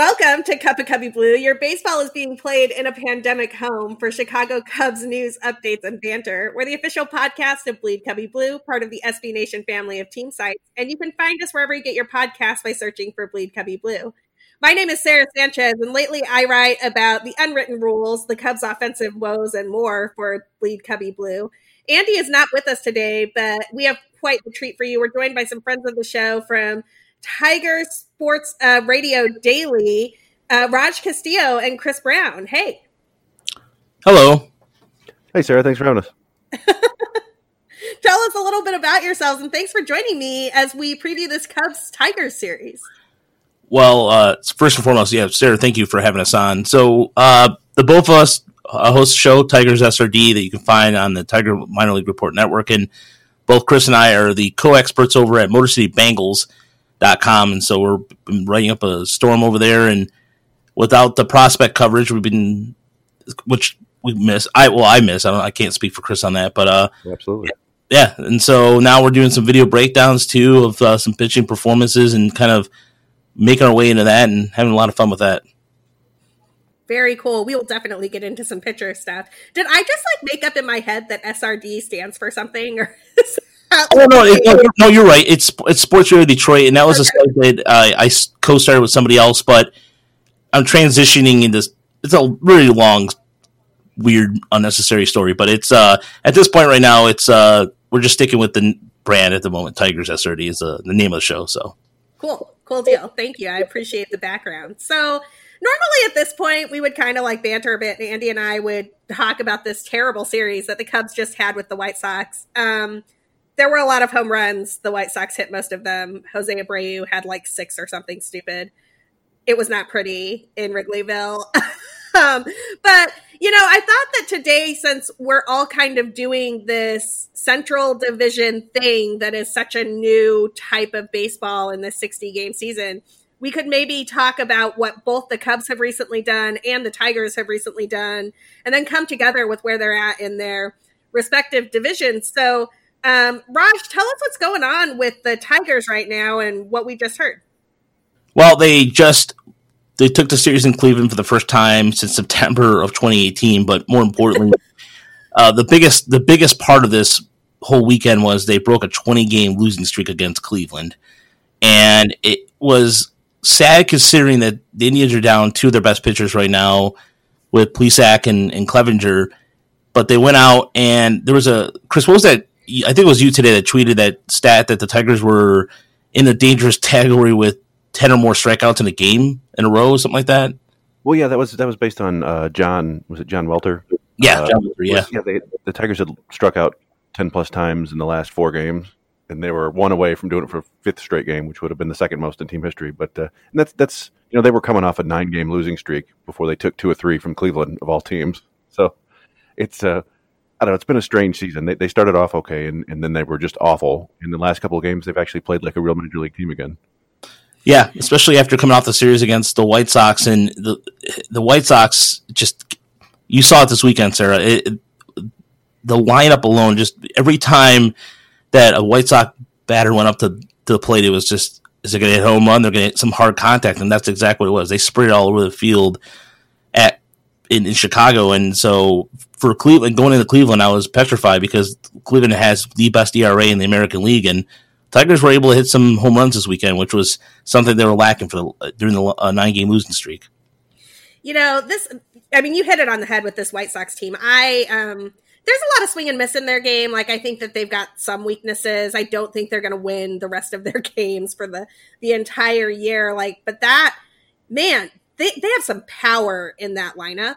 Welcome to Cup of Cubby Blue. Your baseball is being played in a pandemic home for Chicago Cubs news, updates, and banter. We're the official podcast of Bleed Cubby Blue, part of the SB Nation family of team sites, and you can find us wherever you get your podcast by searching for Bleed Cubby Blue. My name is Sara Sanchez, and lately I write about the unwritten rules, the Cubs' offensive woes, and more for Bleed Cubby Blue. Andi is not with us today, but we have quite the treat for you. We're joined by some friends of the show from Tiger Sports uh, Radio Daily, uh, Raj Castillo and Chris Brown. Hey. Hello. Hey, Sara. Thanks for having us. Tell us a little bit about yourselves, and thanks for joining me as we preview this Cubs Tigers series. Well, uh, first and foremost, yeah, Sara, thank you for having us on. So, uh, the both of us uh, host a show, Tigers SRD, that you can find on the Tiger Minor League Report Network, and both Chris and I are the co-experts over at Motor City Bengals dot com, and so we're writing up a storm over there. And without the prospect coverage, we've been, which we miss. I well, I miss. I don't. I can't speak for Chris on that, but uh, absolutely. Yeah, and so now we're doing some video breakdowns too of uh, some pitching performances and kind of making our way into that and having a lot of fun with that. Very cool. We will definitely get into some pitcher stuff. Did I just like make up in my head that SRD stands for something, or oh no, it, no, no, you're right. It's it's Sports Radio Detroit, and that was a site that uh, I co-started with somebody else, but I'm transitioning into. It's a really long, weird, unnecessary story, but it's uh at this point right now, it's uh we're just sticking with the brand at the moment. Tigers SRD is uh, the name of the show. So cool, cool deal. Thank you. I appreciate the background. So normally at this point we would kind of like banter a bit and andi and i would talk about this terrible series that the cubs just had with the white sox um, there were a lot of home runs. The White Sox hit most of them. Jose Abreu had like six or something stupid. It was not pretty in Wrigleyville. um, but, you know, I thought that today, since we're all kind of doing this central division thing that is such a new type of baseball in the 60 game season, we could maybe talk about what both the Cubs have recently done and the Tigers have recently done, and then come together with where they're at in their respective divisions. So, um, Raj, tell us what's going on with the Tigers right now and what we just heard. Well, they just they took the series in Cleveland for the first time since September of 2018. But more importantly, uh, the biggest the biggest part of this whole weekend was they broke a 20 game losing streak against Cleveland, and it was sad considering that the Indians are down two of their best pitchers right now with Plesac and, and Clevinger. But they went out and there was a Chris. What was that I think it was you today that tweeted that stat that the Tigers were in a dangerous category with ten or more strikeouts in a game in a row, something like that. Well, yeah, that was that was based on uh, John. Was it John Welter? Yeah, uh, John Welter. Yeah, was, yeah. They, the Tigers had struck out ten plus times in the last four games, and they were one away from doing it for a fifth straight game, which would have been the second most in team history. But uh, that's that's you know they were coming off a nine game losing streak before they took two or three from Cleveland of all teams. So it's uh I don't know. It's been a strange season. They, they started off okay, and, and then they were just awful. In the last couple of games, they've actually played like a real major league team again. Yeah, especially after coming off the series against the White Sox, and the the White Sox just you saw it this weekend, Sara. It, it, the lineup alone, just every time that a White Sox batter went up to, to the plate, it was just is it going to hit home run? They're going to hit some hard contact, and that's exactly what it was. They sprayed it all over the field at in, in Chicago, and so for Cleveland going into Cleveland, I was petrified because Cleveland has the best ERA in the American League, and Tigers were able to hit some home runs this weekend, which was something they were lacking for the, during the uh, nine game losing streak. You know this. I mean, you hit it on the head with this White Sox team. I um, there's a lot of swing and miss in their game. Like I think that they've got some weaknesses. I don't think they're going to win the rest of their games for the the entire year. Like, but that man, they they have some power in that lineup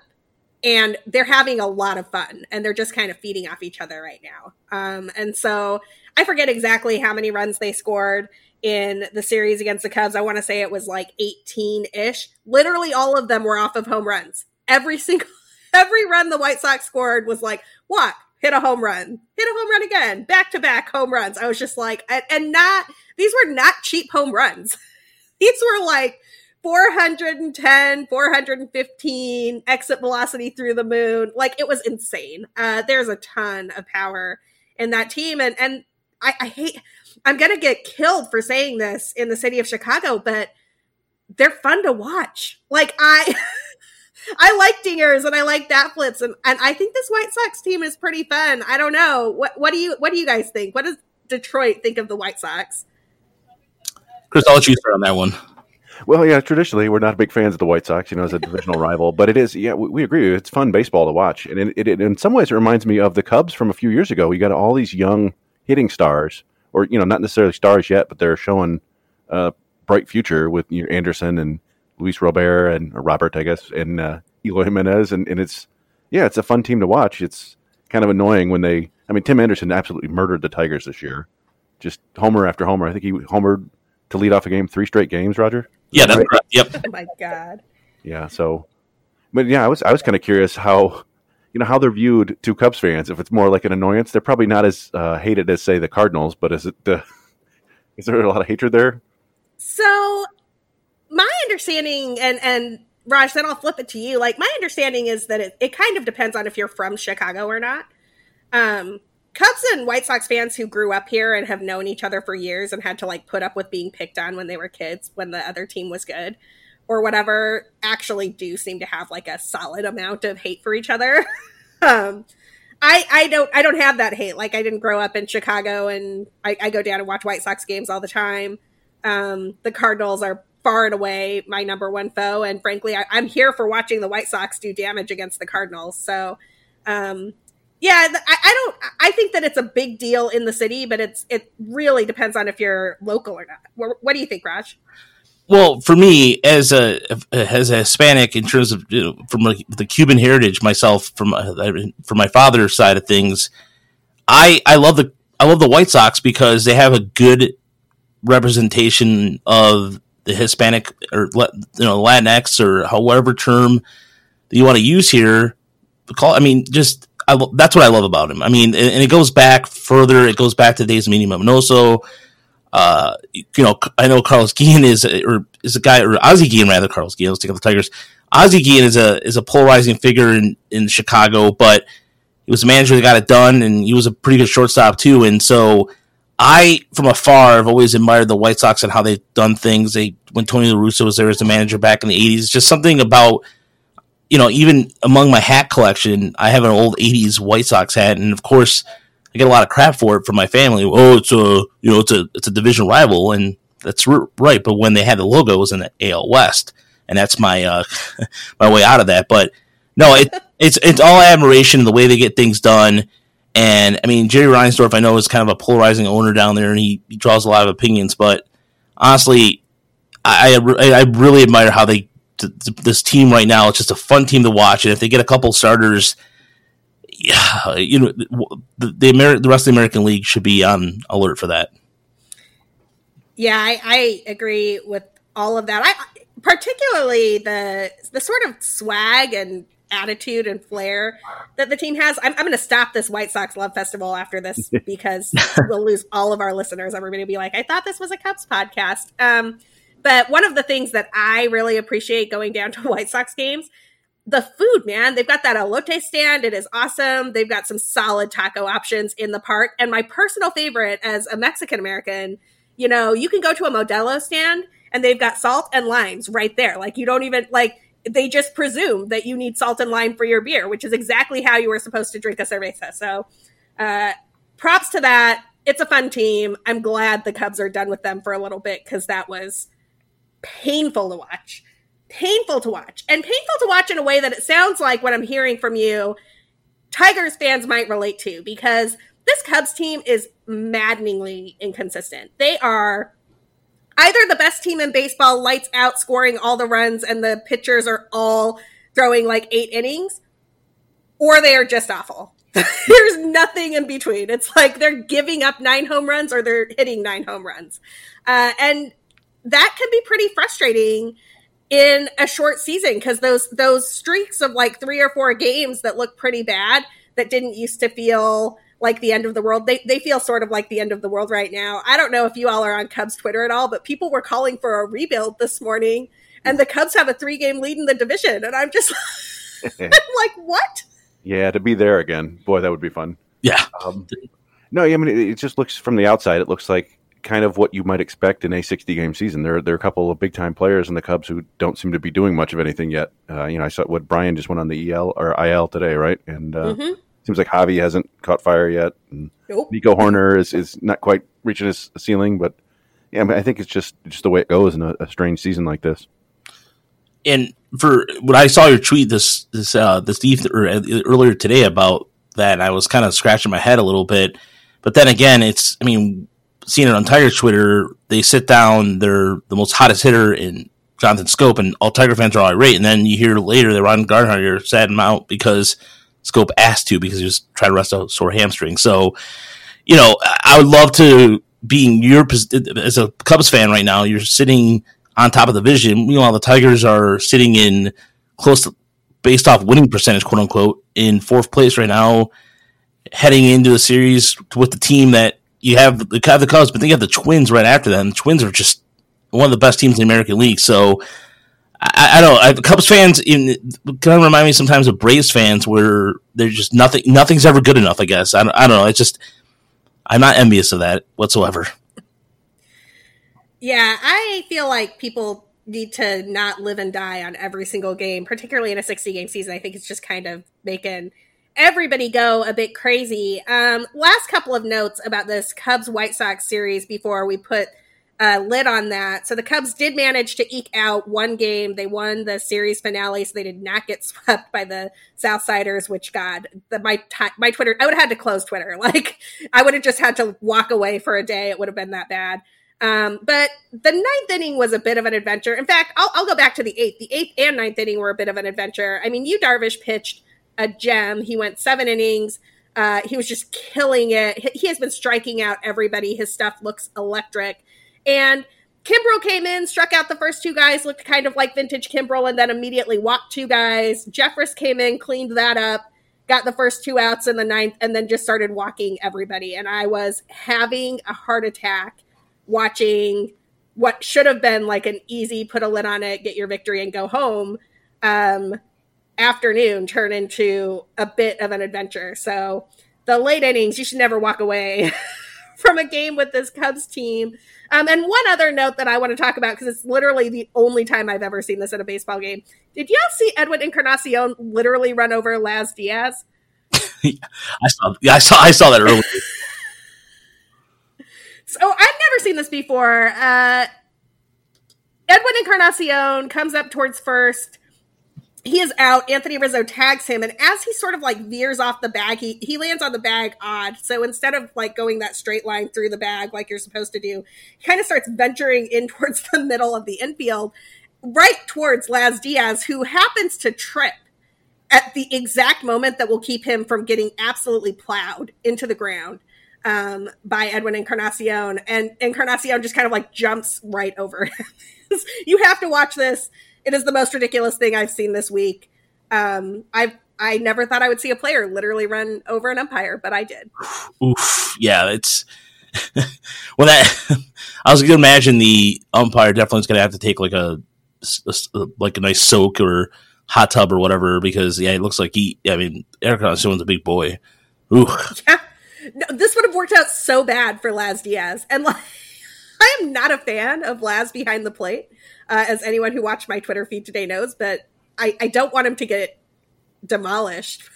and they're having a lot of fun and they're just kind of feeding off each other right now. Um, and so I forget exactly how many runs they scored in the series against the Cubs. I want to say it was like 18 ish. Literally all of them were off of home runs. Every single, every run the White Sox scored was like, what? Hit a home run, hit a home run again, back to back home runs. I was just like, and not, these were not cheap home runs. These were like 410, 415 exit velocity through the moon. Like it was insane. Uh, there's a ton of power in that team. And, and I, I hate, I'm going to get killed for saying this in the city of Chicago, but they're fun to watch. Like I I like dingers and I like bat flips and, and I think this White Sox team is pretty fun. I don't know. What what do you what do you guys think? What does Detroit think of the White Sox? Chris, I'll let you start on that one. Well, yeah, traditionally we're not big fans of the White Sox, you know, as a divisional rival, but it is, yeah, we, we agree. It's fun baseball to watch, and it, it, in some ways it reminds me of the Cubs from a few years ago. You got all these young hitting stars, or you know, not necessarily stars yet, but they're showing a bright future with you know, Anderson and Luis Robert and Robert, I guess, and uh, Eloy Jimenez, and, and it's yeah, it's a fun team to watch. It's kind of annoying when they. I mean, Tim Anderson absolutely murdered the Tigers this year, just homer after homer. I think he homered to lead off a game three straight games. Roger. Yeah, that's right. Yep. Oh my god. Yeah. So, but yeah, I was I was kind of curious how you know how they're viewed to Cubs fans. If it's more like an annoyance, they're probably not as uh, hated as say the Cardinals. But is it uh, is there a lot of hatred there? So, my understanding, and and Raj, then I'll flip it to you. Like my understanding is that it, it kind of depends on if you're from Chicago or not. Um, Cubs and White Sox fans who grew up here and have known each other for years and had to like put up with being picked on when they were kids when the other team was good or whatever actually do seem to have like a solid amount of hate for each other. um, I, I don't I don't have that hate. Like I didn't grow up in Chicago and I, I go down and watch White Sox games all the time. Um, the Cardinals are far and away my number one foe, and frankly, I, am here for watching the White Sox do damage against the Cardinals. So, um, yeah, I, I, don't. I think that it's a big deal in the city, but it's it really depends on if you're local or not. What, what do you think, Raj? Well, for me, as a as a Hispanic, in terms of you know, from the Cuban heritage, myself from uh, from my father's side of things, I I love the I love the White Sox because they have a good representation of the Hispanic or you know Latinx or however term that you want to use here. Call I mean just I, that's what I love about him. I mean, and, and, it goes back further. It goes back to the days of Minnie Minoso. Uh, you know, I know Carlos Guillen is or is a guy or Ozzie Guillen rather. Carlos Guillen, let's take up the Tigers. Ozzie Guillen is a is a polarizing figure in in Chicago, but he was a manager that got it done, and he was a pretty good shortstop too. And so I, from afar, have always admired the White Sox and how they've done things. They when Tony La Russa was there as a manager back in the '80s, just something about you know, even among my hat collection, I have an old '80s White Sox hat, and of course, I get a lot of crap for it from my family. Oh, it's a you know, it's a it's a division rival, and that's right. But when they had the logo, it was in the AL West, and that's my uh, my way out of that. But no, it, it's it's all admiration the way they get things done and I mean, Jerry Reinsdorf, I know, is kind of a polarizing owner down there, and he, he draws a lot of opinions. But honestly, I I, I really admire how they this team right now. It's just a fun team to watch, and if they get a couple starters, yeah, you know, the the, Ameri- the rest of the American League should be on alert for that. Yeah, I, I agree with all of that. I particularly the the sort of swag and attitude and flair that the team has. I'm, I'm going to stop this White Sox Love Festival after this because we'll lose all of our listeners. Everybody will be like, I thought this was a Cubs podcast. Um, but one of the things that I really appreciate going down to White Sox games, the food, man. They've got that elote stand. It is awesome. They've got some solid taco options in the park. And my personal favorite as a Mexican American, you know, you can go to a Modelo stand and they've got salt and limes right there. Like you don't even like they just presume that you need salt and lime for your beer, which is exactly how you were supposed to drink a cerveza. So, uh, props to that. It's a fun team. I'm glad the Cubs are done with them for a little bit because that was painful to watch. Painful to watch. And painful to watch in a way that it sounds like what I'm hearing from you, Tigers fans might relate to because this Cubs team is maddeningly inconsistent. They are either the best team in baseball lights out scoring all the runs and the pitchers are all throwing like eight innings or they are just awful there's nothing in between it's like they're giving up nine home runs or they're hitting nine home runs uh, and that can be pretty frustrating in a short season because those those streaks of like three or four games that look pretty bad that didn't used to feel like the end of the world. They they feel sort of like the end of the world right now. I don't know if you all are on Cubs Twitter at all, but people were calling for a rebuild this morning, and the Cubs have a three game lead in the division, and I'm just I'm like, what? Yeah, to be there again, boy, that would be fun. Yeah. Um, no, I mean it, it, just looks from the outside. It looks like kind of what you might expect in a 60 game season. There, there are a couple of big time players in the Cubs who don't seem to be doing much of anything yet. Uh, you know, I saw what Bryant just went on the EL or IL today, right? And uh, mm-hmm. seems like Javi hasn't caught fire yet. And nope. Nico Hoerner is, is not quite reaching his ceiling, but yeah, I, mean, I think it's just just the way it goes in a, a strange season like this. And for when I saw your tweet this this uh, this evening or uh, earlier today about that, I was kind of scratching my head a little bit. But then again, it's I mean, seeing it on Tiger's Twitter, they sit down, they're the most hottest hitter in Jonathan Schoop, and all Tiger fans are irate. And then you hear later that Ron Gardenhire sat him out because Schoop asked to because he was trying to rest a sore hamstring. So, you know, I would love to being your as a Cubs fan right now. You're sitting on top of the division. Meanwhile, the Tigers are sitting in close to based off winning percentage, quote unquote, in fourth place right now, heading into the series with the team that you have the, have the Cubs, but then you have the Twins right after them. The Twins are just one of the best teams in the American League. So I, I don't. I, Cubs fans in, kind of remind me sometimes of Braves fans, where they're just nothing. Nothing's ever good enough. I guess I don't, I don't know. It's just I'm not envious of that whatsoever. Yeah, I feel like people need to not live and die on every single game, particularly in a 60 game season. I think it's just kind of making everybody go a bit crazy. Um, last couple of notes about this Cubs White Sox series before we put a lid on that. So the Cubs did manage to eke out one game. They won the series finale, so they did not get swept by the Southsiders. Which God, the, my my Twitter, I would have had to close Twitter. Like I would have just had to walk away for a day. It would have been that bad. Um, but the ninth inning was a bit of an adventure. In fact, I'll, I'll go back to the eighth. The eighth and ninth inning were a bit of an adventure. I mean, you Darvish pitched a gem. He went seven innings. Uh, he was just killing it. He has been striking out everybody. His stuff looks electric. And Kimbrel came in, struck out the first two guys, looked kind of like vintage Kimbrel, and then immediately walked two guys. Jeffress came in, cleaned that up, got the first two outs in the ninth, and then just started walking everybody. And I was having a heart attack watching what should have been like an easy put a lid on it, get your victory, and go home. Um, afternoon turn into a bit of an adventure. So the late innings, you should never walk away from a game with this Cubs team. Um, and one other note that I want to talk about because it's literally the only time I've ever seen this at a baseball game. Did y'all see Edwin Encarnacion literally run over Laz Diaz? I saw. Yeah, I saw. I saw that earlier. so I've never seen this before. Uh, Edwin Encarnacion comes up towards first he is out. Anthony Rizzo tags him, and as he sort of like veers off the bag, he he lands on the bag odd. So instead of like going that straight line through the bag like you're supposed to do, he kind of starts venturing in towards the middle of the infield, right towards Laz Diaz, who happens to trip at the exact moment that will keep him from getting absolutely plowed into the ground um, by Edwin Encarnacion, and Encarnacion just kind of like jumps right over him. you have to watch this it is the most ridiculous thing I've seen this week. Um, I I never thought I would see a player literally run over an umpire, but I did. Oof, yeah, it's well that I was gonna imagine the umpire definitely is gonna have to take like a, a, like a nice soak or hot tub or whatever because yeah, it looks like he. I mean, Encarnacion's a big boy. Ooh. Yeah, no, this would have worked out so bad for Laz Diaz, and like I am not a fan of Laz behind the plate uh, as anyone who watched my Twitter feed today knows. But I, I don't want him to get demolished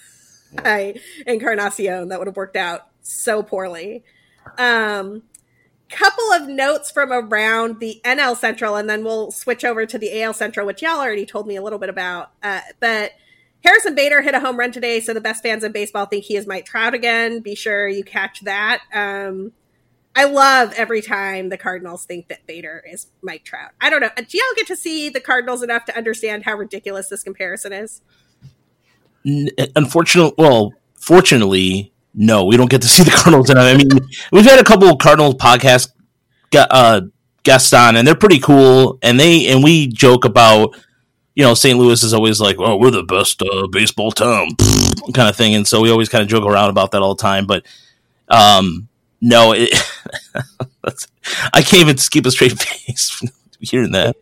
by Encarnacion. That would have worked out so poorly. Um, couple of notes from around the NL Central, and then we'll switch over to the AL Central, which y'all already told me a little bit about. Uh, but Harrison Bader hit a home run today, so the best fans in baseball think he is Mike Trout again. Be sure you catch that. Um, I love every time the Cardinals think that Bader is Mike Trout. I don't know. Do y'all get to see the Cardinals enough to understand how ridiculous this comparison is? Unfortunately, well, fortunately, no, we don't get to see the Cardinals enough. I mean, we've had a couple of Cardinals podcast uh, guests on, and they're pretty cool. And they and we joke about, you know, St. Louis is always like, "Oh, we're the best uh, baseball town," kind of thing, and so we always kind of joke around about that all the time. But um, no, it, I can't even keep a straight face hearing that.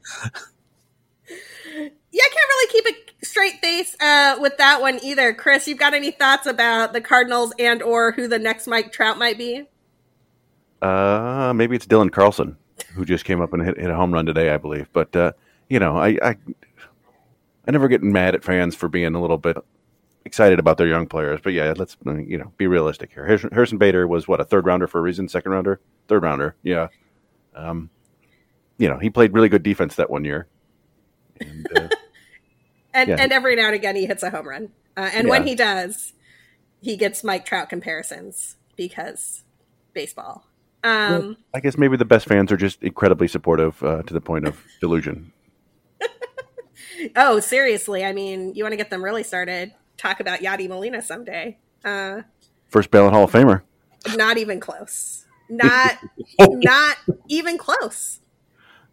Yeah, I can't really keep a straight face uh, with that one either. Chris, you've got any thoughts about the Cardinals and or who the next Mike Trout might be? Uh, maybe it's Dylan Carlson who just came up and hit, hit a home run today, I believe. But uh, you know, I, I I never get mad at fans for being a little bit excited about their young players. But yeah, let's you know be realistic here. Harrison, Harrison Bader was what a third rounder for a reason, second rounder, third rounder. Yeah, um, you know he played really good defense that one year. And uh, and, yeah. and, every now and again he hits a home run, uh, and yeah. when he does, he gets Mike Trout comparisons because baseball. Um, I guess maybe the best fans are just incredibly supportive uh, to the point of delusion. oh, seriously? I mean, you want to get them really started? Talk about Yadi Molina someday. Uh, First ballot Hall of Famer. Not even close. Not not even close.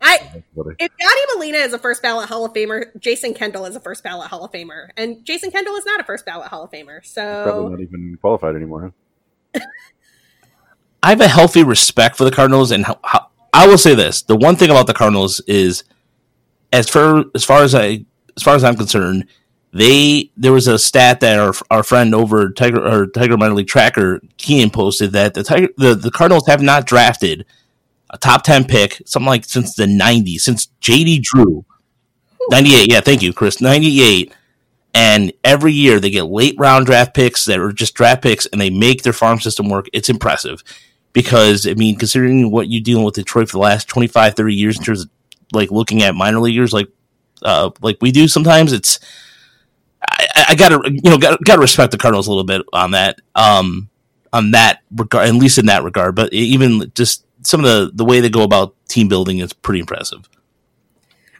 I if Yadi Molina is a first ballot Hall of Famer, Jason Kendall is a first ballot Hall of Famer, and Jason Kendall is not a first ballot Hall of Famer. So probably not even qualified anymore. Huh? I have a healthy respect for the Cardinals, and how, how, I will say this: the one thing about the Cardinals is, as far as far as I as far as I'm concerned, they there was a stat that our, our friend over Tiger or Tiger minor league tracker Kean posted that the Tiger the, the Cardinals have not drafted a top ten pick something like since the '90s since JD Drew. 98, yeah, thank you, Chris. 98 and every year they get late round draft picks that are just draft picks and they make their farm system work. It's impressive because I mean, considering what you're dealing with Detroit for the last 25, 30 years in terms of like looking at minor leaguers, like uh, like we do sometimes, it's I, I gotta you know gotta, gotta, respect the Cardinals a little bit on that um on that regard, at least in that regard. But even just some of the the way they go about team building is pretty impressive.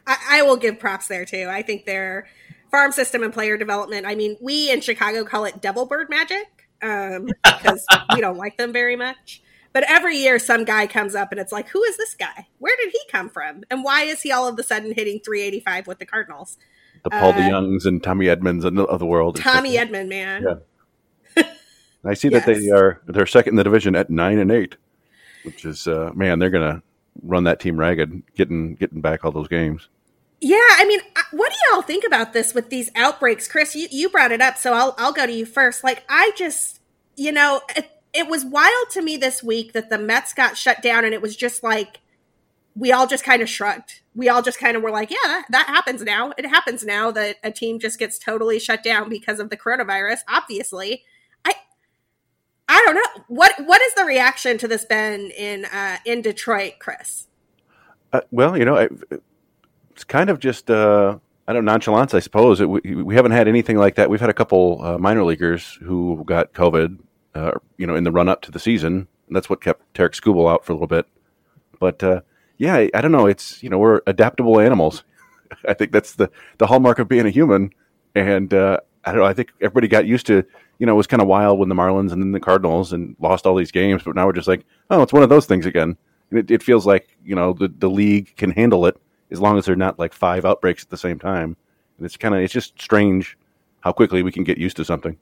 I, I will give props there too. I think their farm system and player development. I mean, we in Chicago call it devil bird magic um, because we don't like them very much. But every year, some guy comes up and it's like, who is this guy? Where did he come from? And why is he all of a sudden hitting 385 with the Cardinals? The Paul uh, DeJongs and Tommy Edmans of the world. Tommy Edman, man. Yeah. I see yes. that they are they're second in the division at nine and eight, which is uh, man, they're gonna run that team ragged, getting getting back all those games. Yeah, I mean, what do y'all think about this with these outbreaks, Chris? You you brought it up, so I'll I'll go to you first. Like, I just, you know, it was wild to me this week that the Mets got shut down, and it was just like we all just kind of shrugged. We all just kind of were like, yeah, that, that, happens now. It happens now that a team just gets totally shut down because of the coronavirus. Obviously, I I don't know what what is the reaction to this been in uh, in Detroit, Chris? Uh, well, you know, it's kind of just uh, I don't nonchalance, I suppose. It, we, we haven't had anything like that. We've had a couple uh, minor leaguers who got COVID uh, you know, in the run up to the season. And that's what kept Tarik Skubal out for a little bit. But uh, yeah, I, don't know. It's you know we're adaptable animals. I think that's the the hallmark of being a human. And uh, I don't know. I think everybody got used to you know it was kind of wild when the Marlins and then the Cardinals and lost all these games. But now we're just like, oh, it's one of those things again. And it, it feels like you know the the league can handle it as long as they're not like five outbreaks at the same time. And it's kind of it's just strange how quickly we can get used to something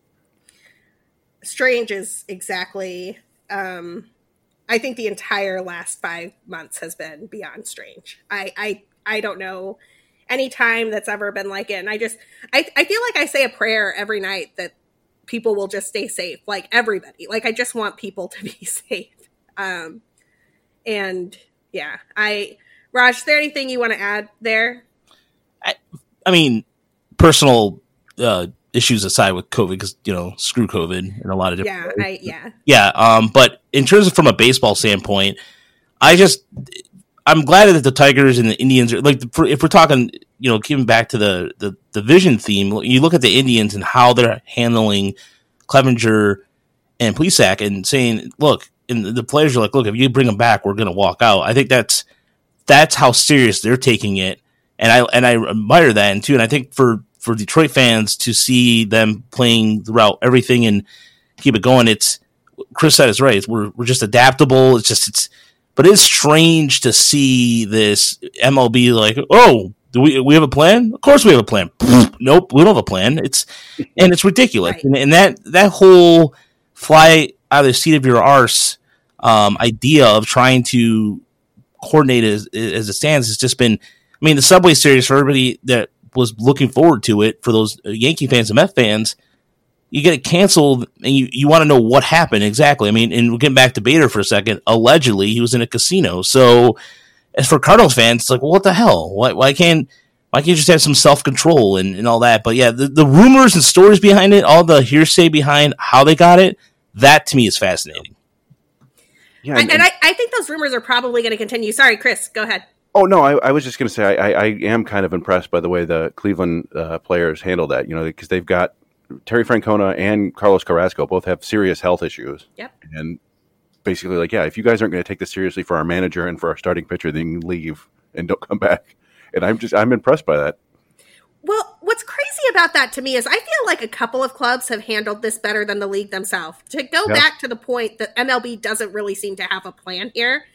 strange is exactly um I think the entire last five months has been beyond strange. I I I don't know any time that's ever been like it. And I just I, I feel like I say a prayer every night that people will just stay safe. Like everybody. Like I just want people to be safe. Um and yeah, I Raj, is there anything you want to add there? I I mean personal uh issues aside with COVID, because you know, screw COVID in a lot of different. Yeah, I, yeah, yeah. Um, but in terms of from a baseball standpoint, I just I'm glad that the Tigers and the Indians are like if we're talking, you know, keeping back to the the division theme. You look at the Indians and how they're handling Clevinger and Plesac and saying, look, and the players are like, look, if you bring them back, we're going to walk out. I think that's that's how serious they're taking it, and I and I admire that and too. And I think for for Detroit fans to see them playing throughout everything and keep it going. It's Chris said it's right. It's, we're we're just adaptable. It's just it's, but it's strange to see this MLB like, oh, do we we have a plan? Of course we have a plan. nope, we don't have a plan. It's and it's ridiculous. Right. And, and, that that whole fly out of the seat of your arse um, idea of trying to coordinate as, as it stands has just been. I mean, the Subway Series for everybody that was looking forward to it for those uh, Yankee fans and Met fans. you get it canceled and you, you want to know what happened exactly. I mean, and we're getting back to Bader for a second. Allegedly, he was in a casino. So, as for Cardinals fans, it's like, well, what the hell? Why, why can't why can't you just have some self control and, and all that? But yeah, the, the rumors and stories behind it, all the hearsay behind how they got it, that to me is fascinating. Yeah, and, and I, I think those rumors are probably going to continue. Sorry, Chris, go ahead. Oh no, I, I was just going to say I, I, am kind of impressed by the way the Cleveland uh, players handle that. You know, because they've got Terry Francona and Carlos Carrasco both have serious health issues. Yep. And basically, like, yeah, if you guys aren't going to take this seriously for our manager and for our starting pitcher, then leave and don't come back. And I'm just I'm impressed by that. Well, what's crazy about that to me is I feel like a couple of clubs have handled this better than the league themselves. To go yeah. back to the point that MLB doesn't really seem to have a plan here,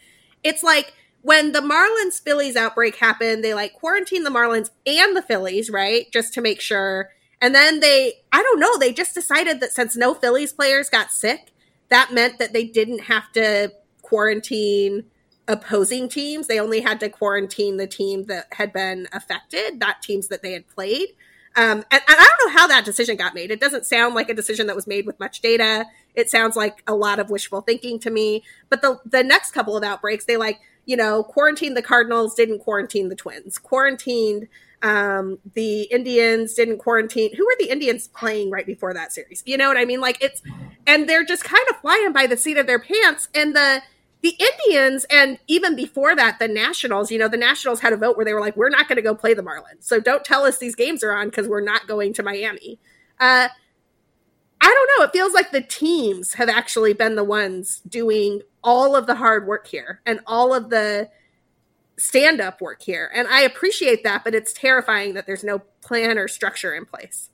it's like when the Marlins Phillies outbreak happened, they like quarantined the Marlins and the Phillies, right? Just to make sure. And then they, I don't know, they just decided that since no Phillies players got sick, that meant that they didn't have to quarantine opposing teams. They only had to quarantine the team that had been affected, not teams that they had played. Um, and, and, I don't know how that decision got made. It doesn't sound like a decision that was made with much data. It sounds like a lot of wishful thinking to me. But the the next couple of outbreaks, they like you know quarantined the Cardinals, didn't quarantine the Twins, quarantined um, the Indians, didn't quarantine. Who were the Indians playing right before that series? You know what I mean? Like it's and they're just kind of flying by the seat of their pants. And the the Indians and even before that, the Nationals, you know, the Nationals had a vote where they were like, we're not going to go play the Marlins. So don't tell us these games are on because we're not going to Miami. Uh, I don't know. It feels like the teams have actually been the ones doing all of the hard work here and all of the stand up work here. And I appreciate that, but it's terrifying that there's no plan or structure in place.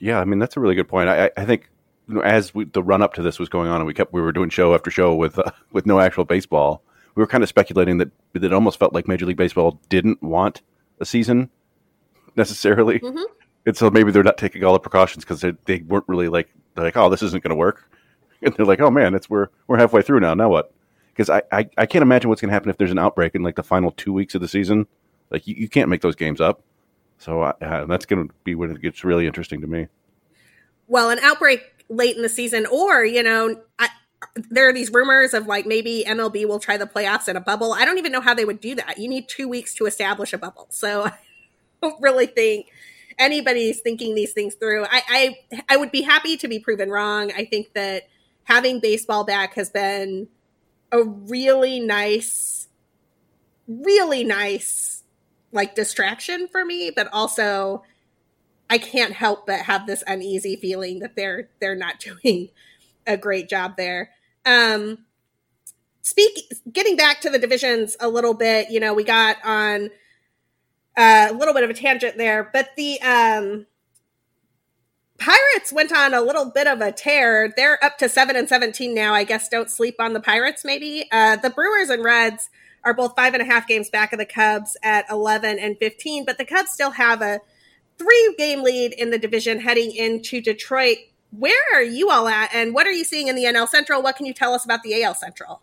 Yeah, I mean, that's a really good point. I, I think as we, the run up to this was going on, and we kept we were doing show after show with uh, with no actual baseball. We were kind of speculating that, that it almost felt like Major League Baseball didn't want a season necessarily, mm-hmm. And so maybe they're not taking all the precautions because they, they weren't really like they're like oh this isn't going to work, and they're like oh man it's we're we're halfway through now now what? Because I, I, I can't imagine what's going to happen if there's an outbreak in like the final two weeks of the season. Like you, you can't make those games up. So uh, that's going to be when it gets really interesting to me. Well, an outbreak late in the season, or you know, I, there are these rumors of like maybe MLB will try the playoffs in a bubble. I don't even know how they would do that. You need two weeks to establish a bubble, so I don't really think anybody's thinking these things through. I, I I would be happy to be proven wrong. I think that having baseball back has been a really nice, really nice like distraction for me, but also I can't help but have this uneasy feeling that they're they're not doing a great job there. Um, speak getting back to the divisions a little bit, you know, we got on a little bit of a tangent there, but the um, Pirates went on a little bit of a tear. They're up to seven and seventeen now. I guess don't sleep on the Pirates. Maybe uh, the Brewers and Reds are both five and a half games back of the Cubs at eleven and fifteen, but the Cubs still have a three game lead in the division heading into Detroit. Where are you all at, and what are you seeing in the NL Central? What can you tell us about the AL Central?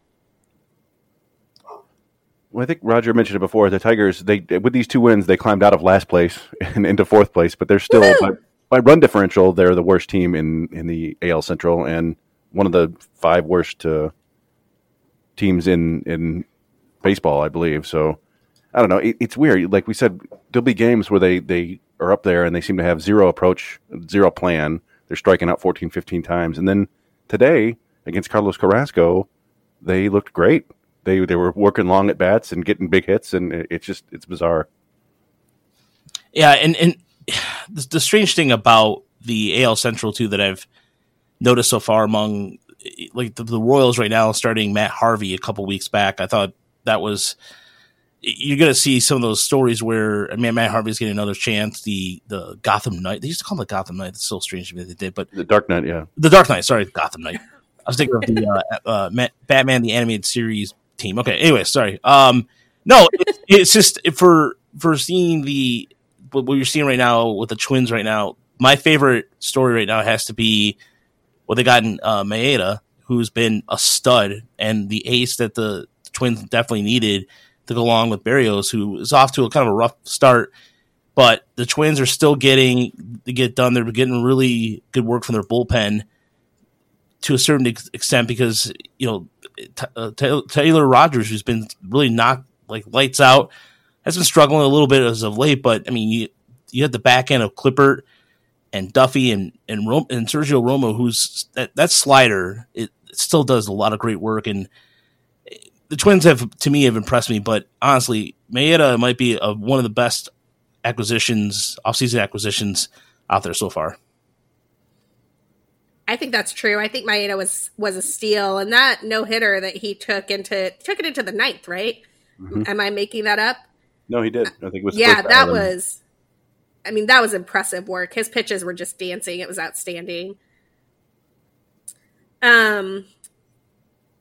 Well, I think Roger mentioned it before. The Tigers, they with these two wins, they climbed out of last place and into fourth place, but they're still by, by, run differential, they're the worst team in in the AL Central and one of the five worst uh, teams in in baseball, I believe. So I don't know. It, it's weird. Like we said, there'll be games where they they are up there and they seem to have zero approach, zero plan. They're striking out 14, 15 times. And then today against Carlos Carrasco, they looked great. They they were working long at bats and getting big hits, and it's just it's bizarre. Yeah, and and the, the strange thing about the AL Central too that I've noticed so far among like the, the Royals right now, starting Matt Harvey a couple weeks back, I thought that was you're going to see some of those stories where I mean, Matt Harvey's getting another chance. The the Gotham Knight, they used to call him the Gotham Knight. It's so strange to me they did, but the Dark Knight, yeah, the Dark Knight. Sorry, Gotham Knight. I was thinking of the uh, uh, Batman the animated series team. Okay, anyway, sorry. Um, no, it, it's just for for seeing the what you're seeing right now with the Twins right now. My favorite story right now has to be what they got in uh, Maeda, who's been a stud and the ace that the Twins definitely needed to go along with Berrios, who is off to a kind of a rough start. but the Twins are still getting to get done. They're getting really good work from their bullpen to a certain ex- extent because you know T- uh, Taylor Rogers, who's been really knocked like lights out, has been struggling a little bit as of late. But I mean, you you had the back end of Clippard and Duffey and and, and Sergio Romo, who's that that slider. It, still does a lot of great work and the Twins have, to me, have impressed me. But honestly, Maeda might be a, one of the best acquisitions, offseason acquisitions out there so far. I think that's true. I think Maeda was was a steal, and that no hitter that he took into took it into the ninth, right? Mm-hmm. Am I making that up? No, he did. I think it was. Yeah, that was. I mean, that was impressive work. His pitches were just dancing. It was outstanding. Um,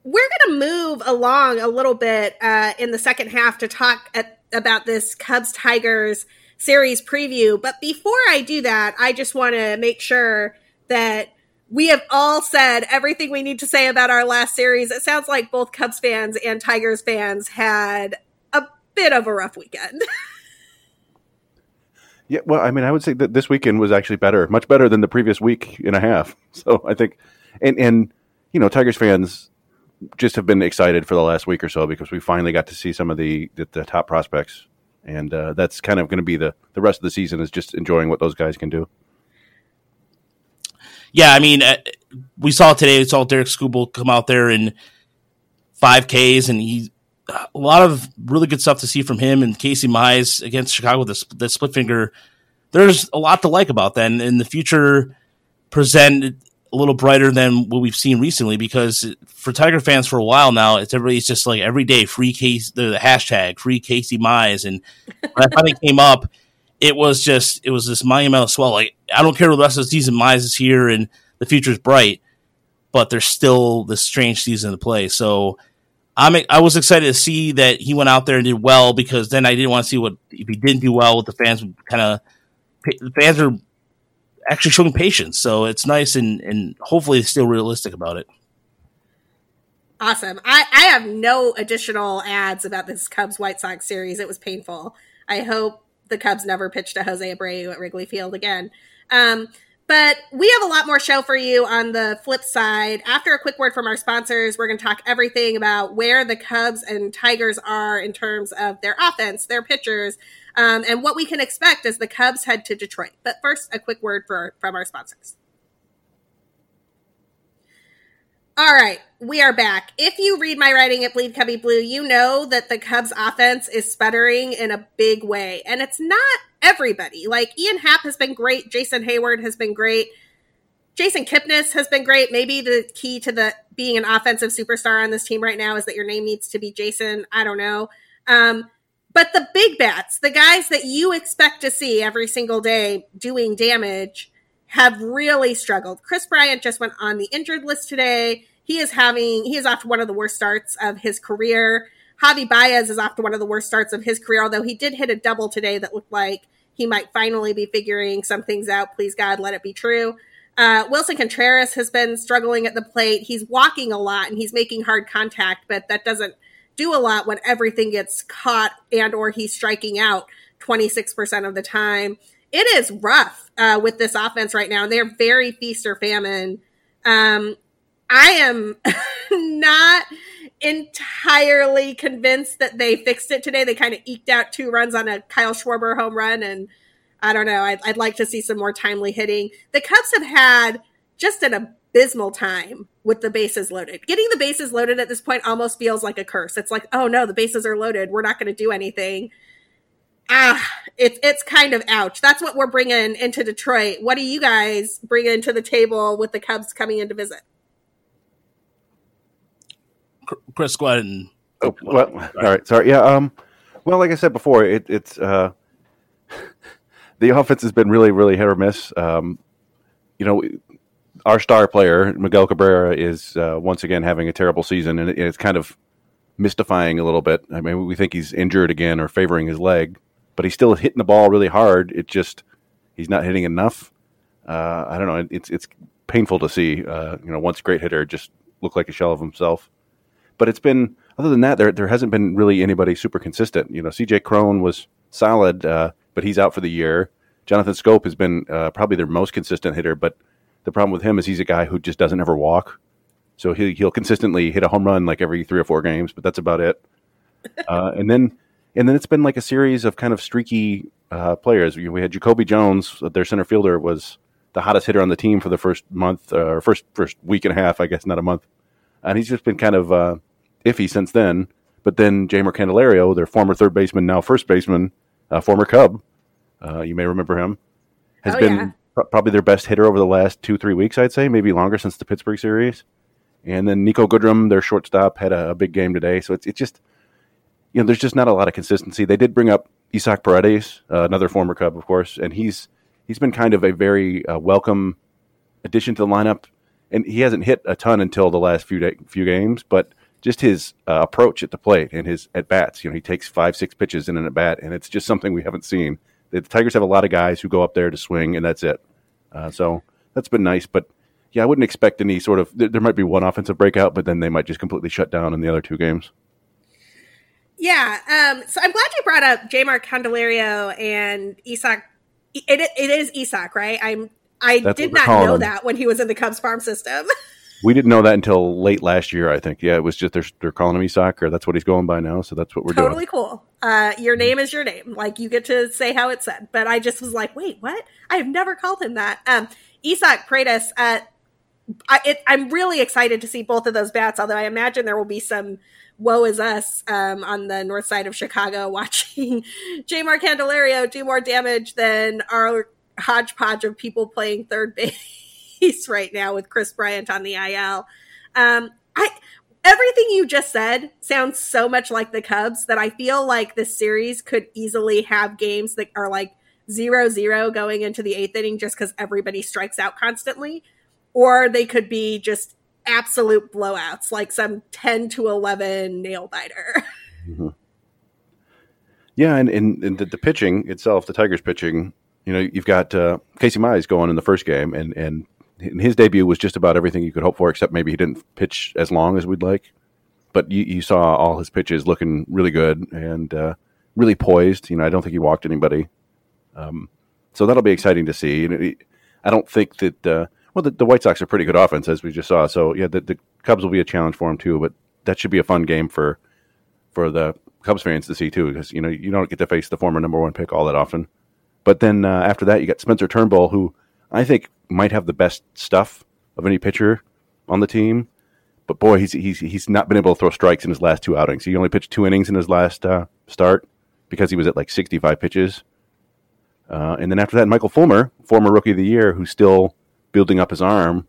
we're going to move along a little bit uh, in the second half to talk at, about this Cubs Tigers series preview. But before I do that, I just want to make sure that we have all said everything we need to say about our last series. It sounds like both Cubs fans and Tigers fans had a bit of a rough weekend. yeah, well, I mean, I would say that this weekend was actually better, much better than the previous week and a half. So I think, and and you know, Tigers fans just have been excited for the last week or so because we finally got to see some of the the, the top prospects, and uh, that's kind of going to be the the rest of the season is just enjoying what those guys can do. Yeah, I mean, uh, we saw today. We saw Tarik Skubal come out there in five Ks, and he a lot of really good stuff to see from him and Casey Mize against Chicago. The, the split finger. There's a lot to like about that, and in the future present a little brighter than what we've seen recently because for Tiger fans for a while now, it's everybody's just like every day free case the, the hashtag free Casey Mize, and when I finally came up, it was just it was this monumental swell. Like I don't care what the rest of the season, Mize is here and the future is bright, but there's still this strange season to play. So I'm I was excited to see that he went out there and did well because then I didn't want to see what if he didn't do well, what the fans would kind of the fans are actually showing patience. So it's nice and, and hopefully still realistic about it. Awesome. I, I have no additional ads about this Cubs White Sox series. It was painful. I hope the Cubs never pitch to Jose Abreu at Wrigley Field again. Um, but we have a lot more show for you on the flip side. After a quick word from our sponsors, we're going to talk everything about where the Cubs and Tigers are in terms of their offense, their pitchers, um, and what we can expect as the Cubs head to Detroit. But first, a quick word for, from our sponsors. All right, we are back. If you read my writing at Bleed Cubby Blue, you know that the Cubs offense is sputtering in a big way. And it's not everybody. Like Ian Happ has been great, Jason Heyward has been great. Jason Kipnis has been great. Maybe the key to the being an offensive superstar on this team right now is that your name needs to be Jason. I don't know. Um, but the big bats, the guys that you expect to see every single day doing damage, have really struggled. Kris Bryant just went on the injured list today. He is having he is off to one of the worst starts of his career. Javi Baez is off to one of the worst starts of his career, although he did hit a double today that looked like he might finally be figuring some things out. Please God, let it be true. Uh, Willson Contreras has been struggling at the plate. He's walking a lot and he's making hard contact, but that doesn't do a lot when everything gets caught and or he's striking out 26% of the time. It is rough uh, with this offense right now. They're very feast or famine. Um, I am not entirely convinced that they fixed it today. They kind of eked out two runs on a Kyle Schwarber home run, and I don't know. I'd, I'd like to see some more timely hitting. The Cubs have had just an abysmal time with the bases loaded. Getting the bases loaded at this point almost feels like a curse. It's like, oh no, the bases are loaded. We're not going to do anything. Ah, it's it's kind of ouch. That's what we're bringing into Detroit. What do you guys bring into the table with the Cubs coming in to visit? Chris, go ahead and. Oh, well, all right. Sorry. Yeah. Um. Well, like I said before, it, it's uh, the offense has been really, really hit or miss. Um, you know, our star player Miguel Cabrera is uh, once again having a terrible season, and it's kind of mystifying a little bit. I mean, we think he's injured again or favoring his leg, but he's still hitting the ball really hard. It just he's not hitting enough. Uh, I don't know. It's it's painful to see. Uh, you know, once great hitter just look like a shell of himself. But it's been other than that, there there hasn't been really anybody super consistent. You know, C.J. Cron was solid. Uh, but he's out for the year. Jonathan Schoop has been uh, probably their most consistent hitter, but the problem with him is he's a guy who just doesn't ever walk. So he, he'll consistently hit a home run like every three or four games, but that's about it. Uh, and then and then it's been like a series of kind of streaky uh, players. We, had Jacoby Jones, their center fielder, was the hottest hitter on the team for the first month uh, or first first week and a half, I guess, not a month. And he's just been kind of uh, iffy since then. But then Jeimer Candelario, their former third baseman, now first baseman, uh, former Cub, uh, you may remember him, has oh, been yeah. pr- probably their best hitter over the last two three weeks. I'd say maybe longer since the Pittsburgh series. And then Niko Goodrum, their shortstop, had a, a big game today. So it's it's just you know, there's just not a lot of consistency. They did bring up Isaac Paredes, uh, another former Cub, of course, and he's he's been kind of a very uh, welcome addition to the lineup. And he hasn't hit a ton until the last few day, few games, but just his uh, approach at the plate and his at bats. You know, he takes five, six pitches in an at bat, and it's just something we haven't seen. The Tigers have a lot of guys who go up there to swing, and that's it. Uh, so that's been nice, but yeah, I wouldn't expect any sort of. There, there might be one offensive breakout, but then they might just completely shut down in the other two games. Yeah. Um, so I'm glad you brought up Jeimer Candelario and Isaac. It, it is Isaac, right? I'm. I That's did not know him. that when he was in the Cubs farm system. we didn't know that until late last year, I think. Yeah, it was just they're, they're calling him Isaac, or that's what he's going by now. So that's what we're totally doing. Totally cool. Uh, your name is your name. Like you get to say how it's said. But I just was like, wait, what? I have never called him that. Um, Isaac Paredes. Uh, I, am really excited to see both of those bats. Although I imagine there will be some woe is us um, on the north side of Chicago watching Jeimer Candelario do more damage than our hodgepodge of people playing third base right now with Kris Bryant on the IL. Um, I everything you just said sounds so much like the Cubs that I feel like this series could easily have games that are like zero zero going into the eighth inning just because everybody strikes out constantly, or they could be just absolute blowouts, like some 10 to 11 nail biter. Mm-hmm. Yeah, and, and, and the, the, pitching itself, the Tigers pitching, you know, you've got uh, Casey Mize going in the first game, and, and his debut was just about everything you could hope for, except maybe he didn't pitch as long as we'd like. But you, you saw all his pitches looking really good and uh, really poised. You know, I don't think he walked anybody. Um, so that'll be exciting to see. I don't think that uh, well, the, the, White Sox are pretty good offense, as we just saw. So yeah, the, the Cubs will be a challenge for them too. But that should be a fun game for for the Cubs fans to see too, because you know you don't get to face the former number one pick all that often. But then uh, after that, you got Spencer Turnbull, who I think might have the best stuff of any pitcher on the team. But boy, he's he's he's not been able to throw strikes in his last two outings. He only pitched two innings in his last uh, start because he was at like 65 pitches. Uh, and then after that, Michael Fulmer, former Rookie of the Year, who's still building up his arm,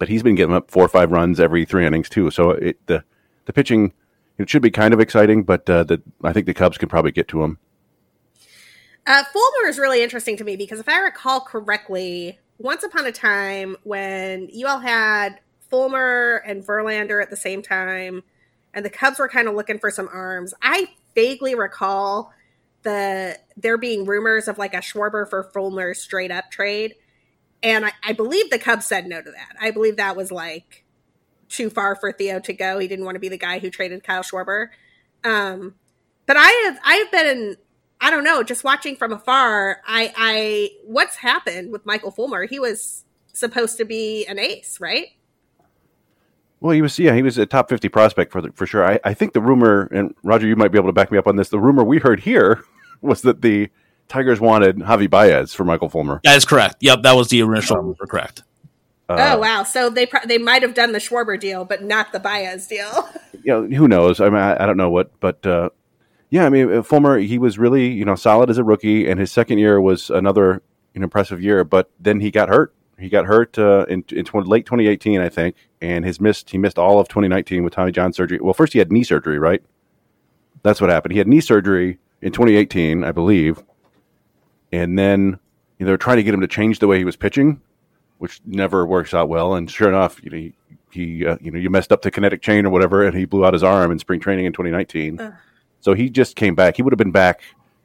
but he's been giving up four or five runs every three innings too. So it, the the pitching it should be kind of exciting, but uh, the, I think the Cubs can probably get to him. Uh, Fulmer is really interesting to me because if I recall correctly, once upon a time when you all had Fulmer and Verlander at the same time, and the Cubs were kind of looking for some arms, I vaguely recall the there being rumors of like a Schwarber for Fulmer straight up trade. And I, I believe the Cubs said no to that. I believe that was like too far for Theo to go. He didn't want to be the guy who traded Kyle Schwarber. Um, but I have I have been I don't know, just watching from afar, I I what's happened with Michael Fulmer? He was supposed to be an ace, right? Well, he was yeah, he was a top fifty prospect for the, for sure. I, I think the rumor, and Roger, you might be able to back me up on this. The rumor we heard here was that the Tigers wanted Javi Baez for Michael Fulmer. That is correct. Yep, that was the initial um, correct. Uh, oh wow! So they pro- they might have done the Schwarber deal, but not the Baez deal. you know, who knows? I mean, I, I don't know what, but uh, yeah, I mean, uh, Fulmer he was really you know solid as a rookie, and his second year was another an impressive year. But then he got hurt. He got hurt uh, in, in 20, late 2018, I think, and his missed he missed all of 2019 with Tommy John surgery. Well, first he had knee surgery, right? That's what happened. He had knee surgery in 2018, I believe, and then you know, they're trying to get him to change the way he was pitching, which never works out well. And sure enough, you know, he, he uh, you know, you messed up the kinetic chain or whatever, and he blew out his arm in spring training in 2019. Ugh. So he just came back. He would have been back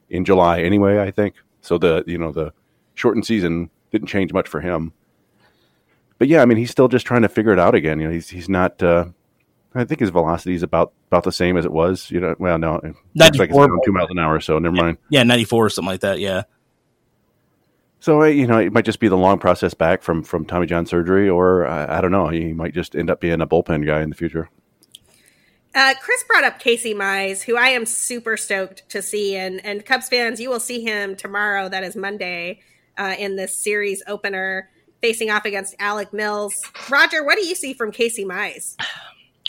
in July anyway, I think. So the you know the shortened season didn't change much for him. But yeah, I mean, he's still just trying to figure it out again. You know, he's he's not uh, I think his velocity is about about the same as it was. You know, well, no, it looks like it's down two miles an hour. So never mind. Yeah, ninety four or something like that. Yeah. So you know, it might just be the long process back from from Tommy John surgery, or I, I don't know. He might just end up being a bullpen guy in the future. Uh, Chris brought up Casey Mize, who I am super stoked to see, and and Cubs fans, you will see him tomorrow. That is Monday uh, in this series opener, facing off against Alec Mills. Roger, what do you see from Casey Mize?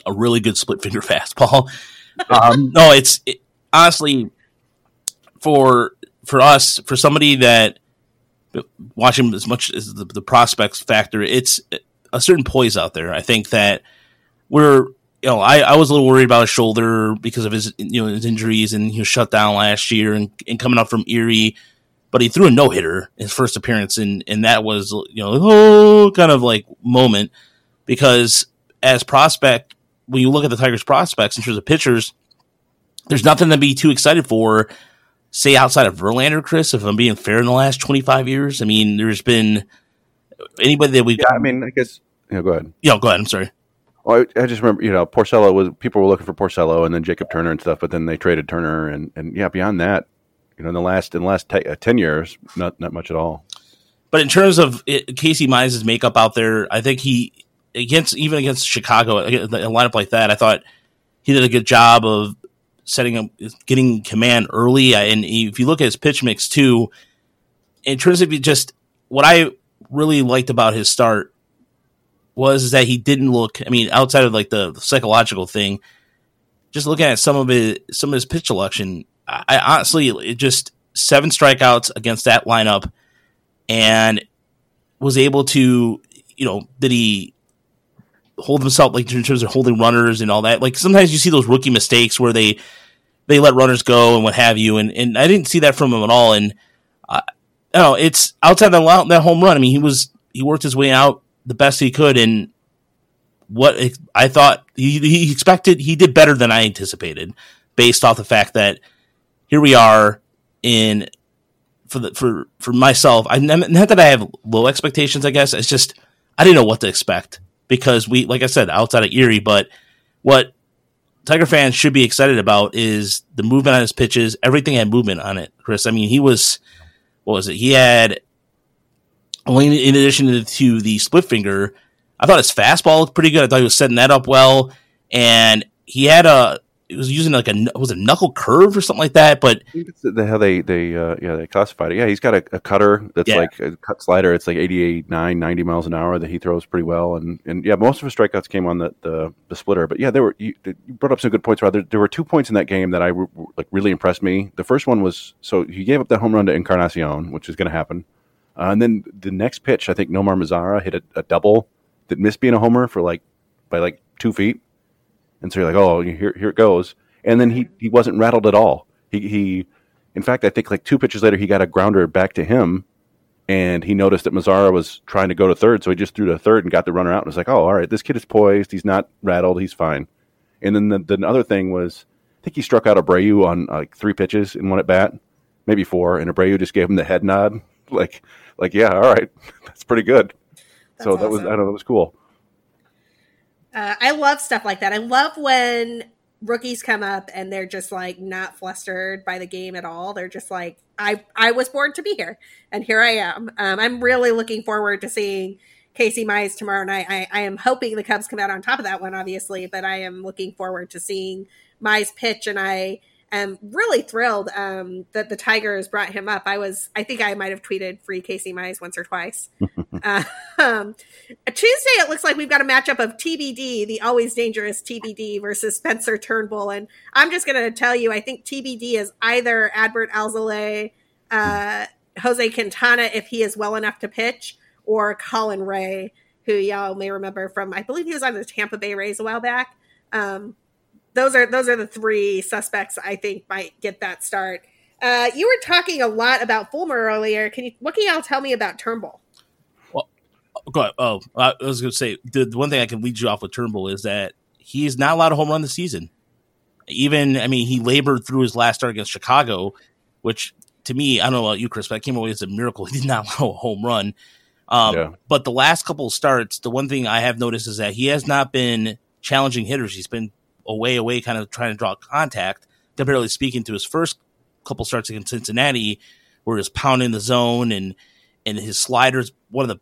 A really good split finger fastball. um, no, it's it, honestly for for us for somebody that watching as much as the, the prospects factor, it's a certain poise out there. I think that we're you know, I, I was a little worried about his shoulder because of his you know his injuries and he was shut down last year and, and coming up from Erie, but he threw a no hitter his first appearance and and that was you know oh kind of like moment because as prospect when you look at the Tigers prospects in terms of pitchers, there's nothing to be too excited for. Say outside of Verlander, Chris, if I'm being fair, in the last 25 years, I mean, there's been anybody that we've. Yeah, I mean, I guess. Yeah, go ahead. Yeah, go ahead. I'm sorry. Well, I, I, just remember, you know, Porcello was people were looking for Porcello, and then Jacob Turner and stuff, but then they traded Turner, and and yeah, beyond that, you know, in the last in the last t- uh, ten years, not not much at all. But in terms of it, Casey Mize's makeup out there, I think he against even against Chicago, a lineup like that, I thought he did a good job of setting up, getting command early. And if you look at his pitch mix too, in terms of just what I really liked about his start was that he didn't look. I mean, outside of like the, psychological thing, just looking at some of his some of his pitch selection, I, I honestly it just seven strikeouts against that lineup, and was able to, you know, did he hold himself like in terms of holding runners and all that? Like sometimes you see those rookie mistakes where they they let runners go and what have you, and and I didn't see that from him at all. And uh, don't know, it's outside that that home run. I mean, he was he worked his way out the best he could, and what I thought he, he expected, he did better than I anticipated, based off the fact that here we are in for the for for myself. I not that I have low expectations. I guess it's just I didn't know what to expect because we, like I said, outside of Erie, but what Tiger fans should be excited about is the movement on his pitches. Everything had movement on it, Chris. I mean, he was what was it? He had in addition to the split finger, I thought his fastball looked pretty good. I thought he was setting that up well, and he had a he was using like a was a knuckle curve or something like that. But the, how they they uh, yeah they classified it. Yeah, he's got a, a cutter that's yeah. like a cut slider. It's like 88, 9, 90 miles an hour that he throws pretty well. And and yeah, most of his strikeouts came on the the, the splitter. But yeah, there were you, you, brought up some good points. Rather, there were two points in that game that I like really impressed me. The first one was so he gave up that home run to Encarnacion, which is going to happen. Uh, and then the next pitch, I think Nomar Mazara hit a, a, double that missed being a homer for like by like two feet, and so you're like, oh, here here it goes. And then he he wasn't rattled at all. He he, in fact, I think like two pitches later, he got a grounder back to him, and he noticed that Mazara was trying to go to third, so he just threw to third and got the runner out. And was like, oh, all right, this kid is poised. He's not rattled. He's fine. And then the, the other thing was, I think he struck out Abreu on like three pitches in one at bat, maybe four, and Abreu just gave him the head nod, like like, yeah, all right, that's pretty good. That's so that awesome. was I don't know, that was cool. Uh, I love stuff like that. I love when rookies come up and they're just like not flustered by the game at all. They're just like, I I was born to be here, and here I am. Um, I'm really looking forward to seeing Casey Mize tomorrow night. I, I am hoping the Cubs come out on top of that one, obviously, but I am looking forward to seeing Mize pitch, and I am really thrilled um, that the Tigers brought him up. I was, I think I might have tweeted free Casey Mize once or twice. uh, um, Tuesday, it looks like we've got a matchup of TBD, the always dangerous TBD versus Spencer Turnbull. And I'm just going to tell you, I think TBD is either Adbert Alzolay, uh, Jose Quintana, if he is well enough to pitch, or Colin Rea, who y'all may remember from, I believe he was on the Tampa Bay Rays a while back. Um, those are those are the three suspects I think might get that start. Uh, you were talking a lot about Fulmer earlier. Can you what can y'all tell me about Turnbull? Well, go ahead. Oh, I was going to say the, the, one thing I can lead you off with Turnbull is that he's not allowed a home run this season. Even I mean, he labored through his last start against Chicago, which to me, I don't know about you, Chris, but I came away as a miracle. He did not allow a home run. Um, yeah. But the last couple of starts, the one thing I have noticed is that he has not been challenging hitters. He's been away, away, kind of trying to draw contact. Comparatively speaking, to his first couple starts against Cincinnati, where he's pounding the zone and and his sliders one of the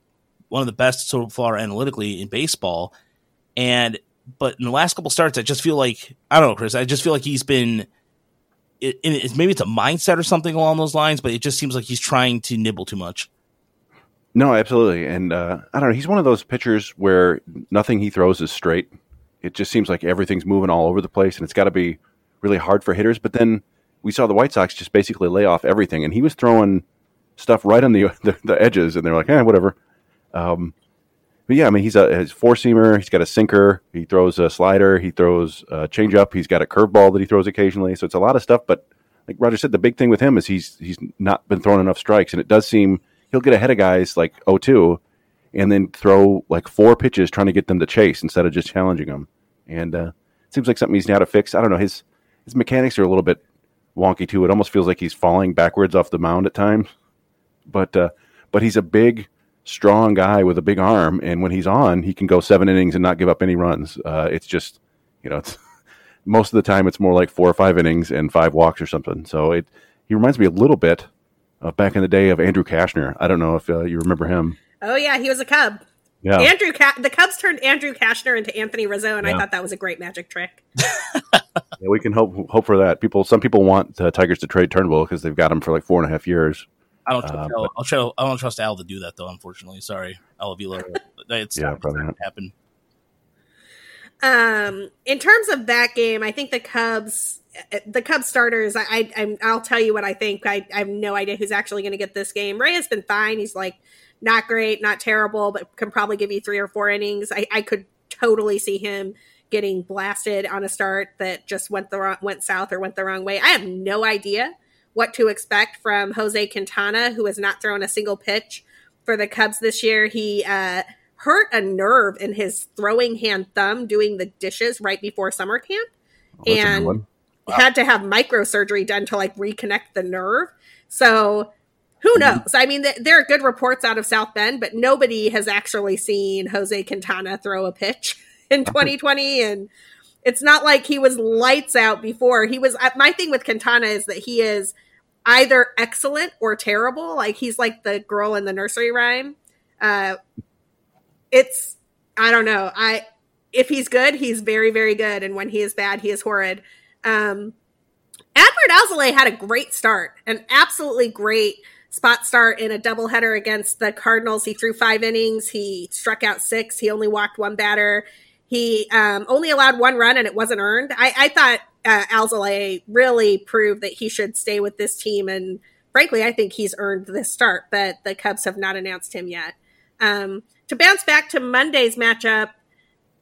one of the best so far analytically in baseball. And but in the last couple starts, I just feel like I don't know, Chris. I just feel like he's been. It, maybe it's a mindset or something along those lines, but it just seems like he's trying to nibble too much. No, absolutely, and uh, I don't know. He's one of those pitchers where nothing he throws is straight. It just seems like everything's moving all over the place, and it's got to be really hard for hitters. But then we saw the White Sox just basically lay off everything, and he was throwing stuff right on the the, the edges, and they're like, eh, whatever. Um, but yeah, I mean, he's a four seamer. He's got a sinker. He throws a slider. He throws a changeup. He's got a curveball that he throws occasionally. So it's a lot of stuff. But like Roger said, the big thing with him is he's he's not been throwing enough strikes, and it does seem he'll get ahead of guys like 0-2 and then throw like four pitches trying to get them to chase instead of just challenging them. And uh, it seems like something he's now to fix. I don't know his his mechanics are a little bit wonky too. It almost feels like he's falling backwards off the mound at times. But uh, but he's a big strong guy with a big arm, and when he's on, he can go seven innings and not give up any runs. Uh, it's just, you know, it's most of the time it's more like four or five innings and five walks or something. So it he reminds me a little bit of back in the day of Andrew Cashner. I don't know if uh, you remember him. Oh yeah, he was a Cub. Yeah, Andrew. Ca- the Cubs turned Andrew Cashner into Anthony Rizzo, and yeah. I thought that was a great magic trick. yeah, we can hope hope for that. People, some people want uh, Tigers to trade Turnbull because they've got him for like four and a half years. I don't. Trust uh, Al, I'll try. I don't trust Al to do that though. Unfortunately, sorry, Al Avila. It's yeah, probably not happen. Um, in terms of that game, I think the Cubs, the Cubs starters. I, I will tell you what I think. I, I have no idea who's actually going to get this game. Rea has been fine. He's like not great, not terrible, but can probably give you three or four innings. I, I could totally see him getting blasted on a start that just went the wrong, went south or went the wrong way. I have no idea what to expect from Jose Quintana, who has not thrown a single pitch for the Cubs this year. He uh, hurt a nerve in his throwing hand thumb doing the dishes right before summer camp, oh, and wow. had to have microsurgery done to like reconnect the nerve. So who mm-hmm. knows? I mean, th- there are good reports out of South Bend, but nobody has actually seen Jose Quintana throw a pitch in 2020, and it's not like he was lights out before. He was uh, my thing with Quintana is that he is either excellent or terrible. Like he's like the girl in the nursery rhyme. Uh, it's I don't know. I if he's good, he's very very good, and when he is bad, he is horrid. Um, Alzolay had a great start, an absolutely great spot start in a doubleheader against the Cardinals. He threw five innings. He struck out six. He only walked one batter. He um, only allowed one run and it wasn't earned. I, I thought uh, Alzolay really proved that he should stay with this team. And frankly, I think he's earned this start, but the Cubs have not announced him yet. Um, to bounce back to Monday's matchup,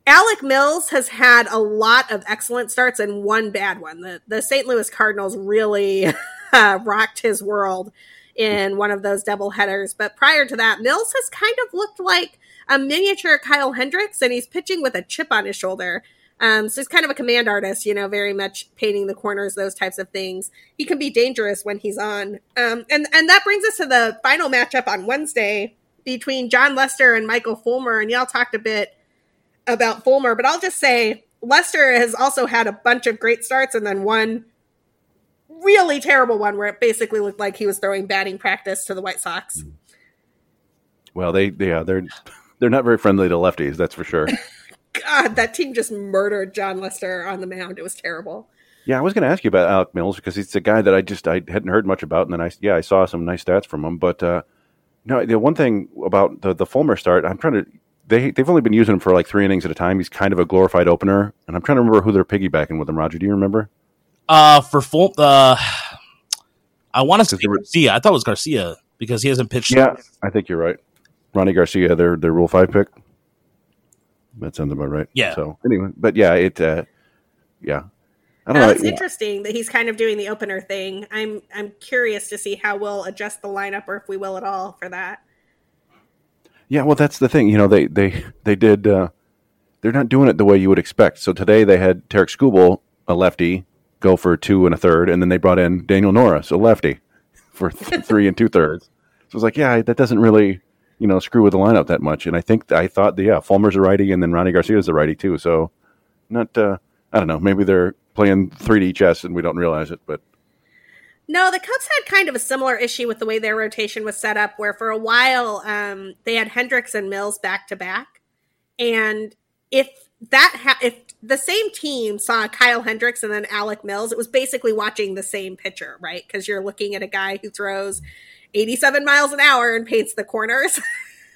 Alec Mills has had a lot of excellent starts and one bad one. The, the St. Louis Cardinals really uh, rocked his world in one of those double headers. But prior to that, Mills has kind of looked like a miniature Kyle Hendricks, and he's pitching with a chip on his shoulder. Um, so he's kind of a command artist, you know, very much painting the corners, those types of things. He can be dangerous when he's on. Um, and, and that brings us to the final matchup on Wednesday between Jon Lester and Michael Fulmer. And y'all talked a bit about Fulmer, but I'll just say Lester has also had a bunch of great starts and then one really terrible one where it basically looked like he was throwing batting practice to the White Sox. Well, they yeah, they're they're not very friendly to lefties, that's for sure. God, that team just murdered Jon Lester on the mound. It was terrible. Yeah, I was going to ask you about Alec Mills because he's a guy that I just I hadn't heard much about, and then I yeah I saw some nice stats from him. But uh, no, the one thing about the the Fulmer start, I'm trying to they they've only been using him for like three innings at a time. He's kind of a glorified opener, and I'm trying to remember who they're piggybacking with him. Roger, do you remember? Uh, for full uh, I want to say Garcia. I thought it was Garcia because he hasn't pitched. Yeah, I think you're right. Rony Garcia, their their Rule Five pick. That sounds about right. Yeah. So anyway, but yeah, it. Uh, yeah. I don't know. It's interesting that he's kind of doing the opener thing. I'm I'm curious to see how we'll adjust the lineup or if we will at all for that. Yeah, well, that's the thing. You know, they they they did. Uh, they're not doing it the way you would expect. So today they had Tarik Skubal, a lefty, go for two and a third, and then they brought in Daniel Norris, a lefty, for th- three and two thirds. So I was like, yeah, that doesn't really you know screw with the lineup that much. And I think I thought, yeah, Fulmer's a righty, and then Rony Garcia is a righty too. So not. Uh, I don't know. Maybe they're playing 3D chess and we don't realize it, but no, the Cubs had kind of a similar issue with the way their rotation was set up, where for a while um, they had Hendricks and Mills back to back, and if that ha- if the same team saw Kyle Hendricks and then Alec Mills, it was basically watching the same pitcher, right? Because you're looking at a guy who throws 87 miles an hour and paints the corners.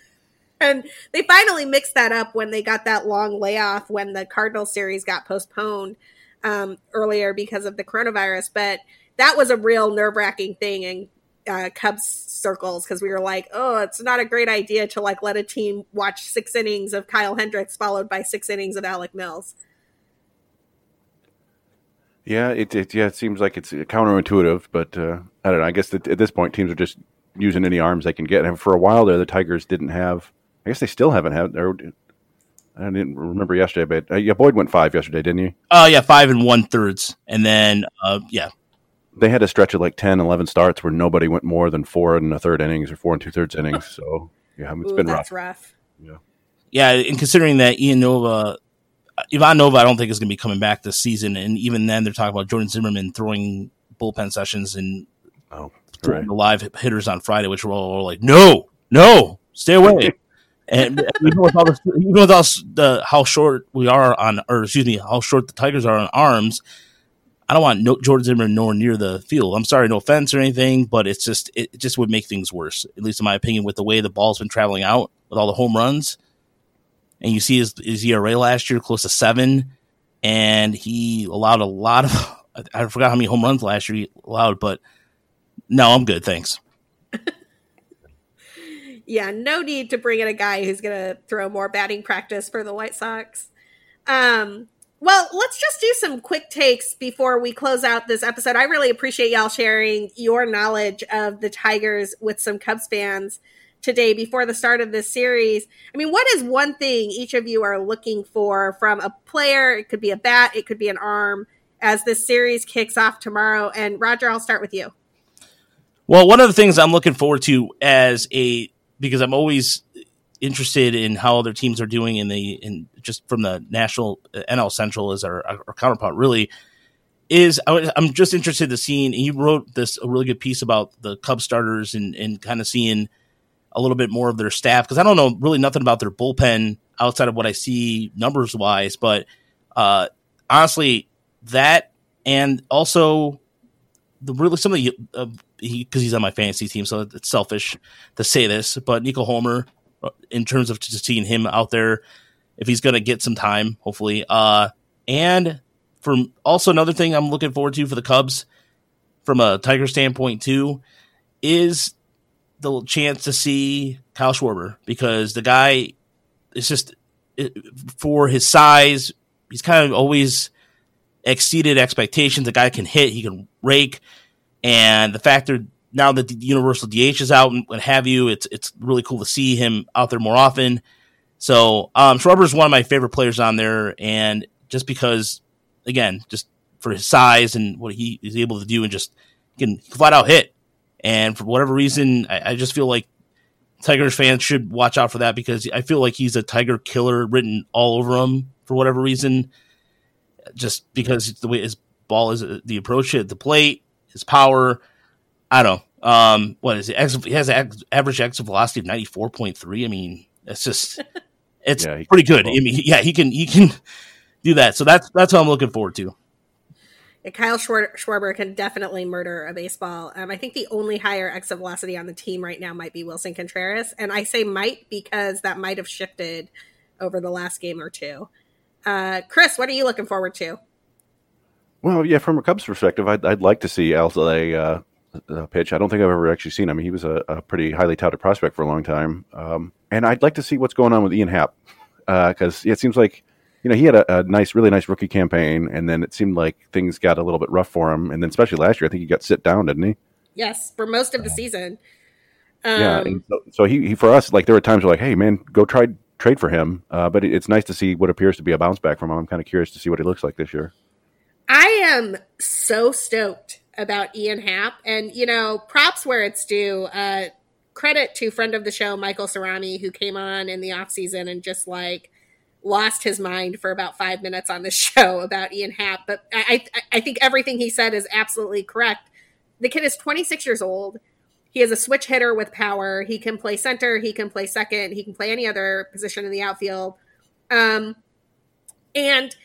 and they finally mixed that up when they got that long layoff when the Cardinal series got postponed um, earlier because of the coronavirus, but that was a real nerve wracking thing in uh, Cubs circles because we were like, oh, it's not a great idea to like let a team watch six innings of Kyle Hendricks followed by six innings of Alec Mills. Yeah, it, it yeah it seems like it's counterintuitive, but uh, I don't know. I guess that at this point teams are just using any arms they can get. And for a while there, the Tigers didn't have. I guess they still haven't had. Or, I didn't remember yesterday, but uh, yeah, Boyd went five yesterday, didn't you? Oh uh, yeah, five and one thirds, and then uh, yeah, they had a stretch of like 10, 11 starts where nobody went more than four and a third innings or four and two thirds innings. So yeah, it's Ooh, been rough. rough. Yeah, yeah, and considering that Ian Nova, Ivan Nova, I don't think is going to be coming back this season, and even then they're talking about Jordann Zimmermann throwing bullpen sessions and oh, throwing the live hitters on Friday, which were all like, no, no, stay away. and even with all, the, even with all the how short we are on, or excuse me, how short the Tigers are on arms, I don't want no, Jordann Zimmermann nowhere near the field. I'm sorry, no offense or anything, but it's just it just would make things worse, at least in my opinion, with the way the ball's been traveling out with all the home runs. And you see his, his ERA last year close to seven, and he allowed a lot of. I forgot how many home runs last year he allowed, but no, I'm good, thanks. yeah, no need to bring in a guy who's going to throw more batting practice for the White Sox. Um, well, let's just do some quick takes before we close out this episode. I really appreciate y'all sharing your knowledge of the Tigers with some Cubs fans today before the start of this series. I mean, what is one thing each of you are looking for from a player? It could be a bat, it could be an arm as this series kicks off tomorrow. And Roger, I'll start with you. Well, one of the things I'm looking forward to as a because I'm always interested in how other teams are doing in the in just from the national uh, NL Central as our, our counterpart really is I'm just interested to seeing you wrote this a really good piece about the Cub starters and and kind of seeing a little bit more of their staff because I don't know really nothing about their bullpen outside of what I see numbers wise but uh honestly that and also the really some of the uh, he because he's on my fantasy team so it's selfish to say this but Nico Hoerner in terms of just seeing him out there if he's going to get some time, hopefully. Uh, and from also another thing I'm looking forward to for the Cubs from a Tiger standpoint too is the chance to see Kyle Schwarber because the guy is just for his size, he's kind of always exceeded expectations. The guy can hit, he can rake, and the factor now that the universal DH is out and what have you, it's it's really cool to see him out there more often. So um, Schwarber is one of my favorite players on there, and just because, again, just for his size and what he is able to do, and just can flat out hit. And for whatever reason, I, I just feel like Tigers fans should watch out for that because I feel like he's a Tiger killer written all over him for whatever reason. Just because the way his ball is, the approach at the plate, his power I don't know. Um, what is it? He has an average exit velocity of ninety four point three. I mean, it's just it's yeah, pretty good. I mean, yeah, he can he can do that. So that's that's what I'm looking forward to. Yeah, Kyle Schwarber can definitely murder a baseball. Um, I think the only higher exit velocity on the team right now might be Willson Contreras, and I say might because that might have shifted over the last game or two. Uh, Chris, what are you looking forward to? Well, yeah, from a Cubs perspective, I'd, I'd like to see Alzolay uh, uh, pitch. I don't think I've ever actually seen him. He was a, a pretty highly touted prospect for a long time. Um, and I'd like to see what's going on with Ian Happ because uh, it seems like you know he had a, a, nice, really nice rookie campaign, and then it seemed like things got a little bit rough for him. And then especially last year, I think he got sit down, didn't he? Yes, for most of the season. Um, yeah, so, so, he, he for us like there were times where like, hey man, go try trade for him. Uh, but it, it's nice to see what appears to be a bounce back from him. I'm kind of curious to see what he looks like this year. I am so stoked about Ian Happ. And, you know, props where it's due. Uh, credit to friend of the show, Michael Cerami, who came on in the off season and just like lost his mind for about five minutes on the show about Ian Happ. But I, I, I think everything he said is absolutely correct. The kid is 26 years old. He is a switch hitter with power. He can play center. He can play second. He can play any other position in the outfield. Um, and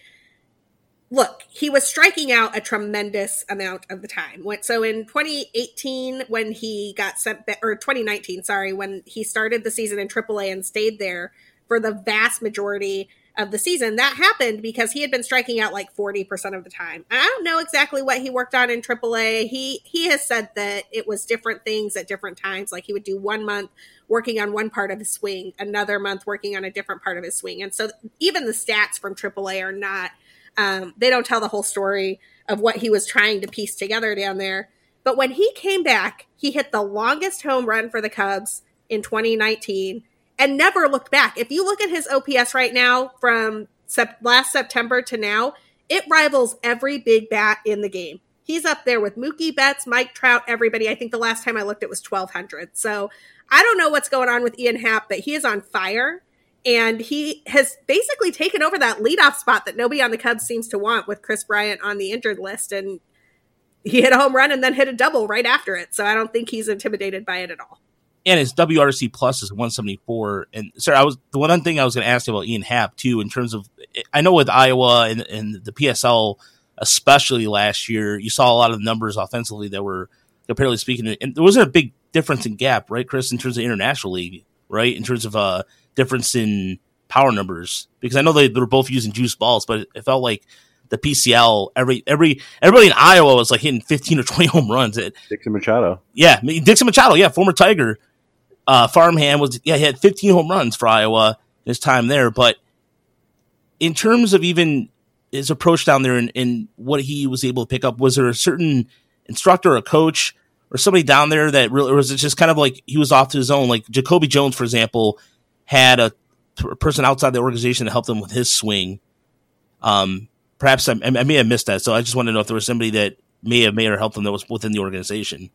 look, he was striking out a tremendous amount of the time. So in 2018, when he got sent, or 2019, sorry, when he started the season in AAA and stayed there for the vast majority of the season, that happened because he had been striking out like 40% of the time. I don't know exactly what he worked on in AAA. He he has said that it was different things at different times. Like he would do one month working on one part of his swing, another month working on a different part of his swing. And so even the stats from AAA are not – um, they don't tell the whole story of what he was trying to piece together down there. But when he came back, he hit the longest home run for the Cubs in 2019 and never looked back. If you look at his OPS right now from sep- last September to now, it rivals every big bat in the game. He's up there with Mookie Betts, Mike Trout, everybody. I think the last time I looked, it was 1,200. So I don't know what's going on with Ian Happ, but he is on fire and he has basically taken over that leadoff spot that nobody on the Cubs seems to want with Kris Bryant on the injured list. And he hit a home run and then hit a double right after it. So I don't think he's intimidated by it at all. And his WRC plus is 174. And sir, I was the one thing I was going to ask you about Ian Happ too, in terms of I know with Iowa and, and the PCL, especially last year, you saw a lot of numbers offensively that were comparatively speaking, and there wasn't a big difference in gap, right, Chris, in terms of international league, right, in terms of uh difference in power numbers because I know they, they were both using juice balls, but it, felt like the PCL every every everybody in Iowa was like hitting fifteen or twenty home runs. It, Dixon Machado, yeah, Dixon Machado, yeah, former Tiger, uh, farmhand was yeah he had fifteen home runs for Iowa his time there, but in terms of even his approach down there and, and what he was able to pick up, was there a certain instructor, a coach, or somebody down there that really, or was it just kind of like he was off to his own? Like Jacoby Jones, for example, had a, person outside the organization to help them with his swing. Um, perhaps I, I, may have missed that. So I just want to know if there was somebody that may have made or helped them that was within the organization.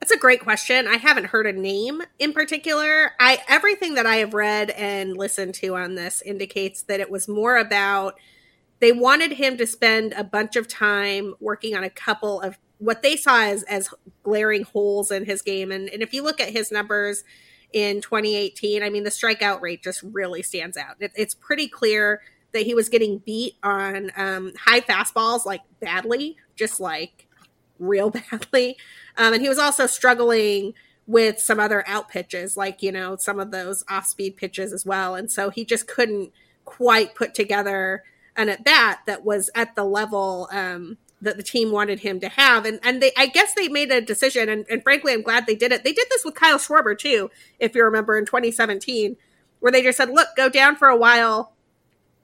That's a great question. I haven't heard a name in particular. I everything that I have read and listened to on this indicates that it was more about they wanted him to spend a bunch of time working on a couple of what they saw as as glaring holes in his game. And, and if you look at his numbers, in 2018. I mean, the strikeout rate just really stands out. It, it's pretty clear that he was getting beat on um, high fastballs like badly, just like real badly. Um, and he was also struggling with some other out pitches, like, you know, some of those off speed pitches as well. And so he just couldn't quite put together an at bat that was at the level um, that the team wanted him to have. And and they I guess they made a decision and, and frankly I'm glad they did it. They did this with Kyle Schwarber too, if you remember in 2017, where they just said, look, go down for a while,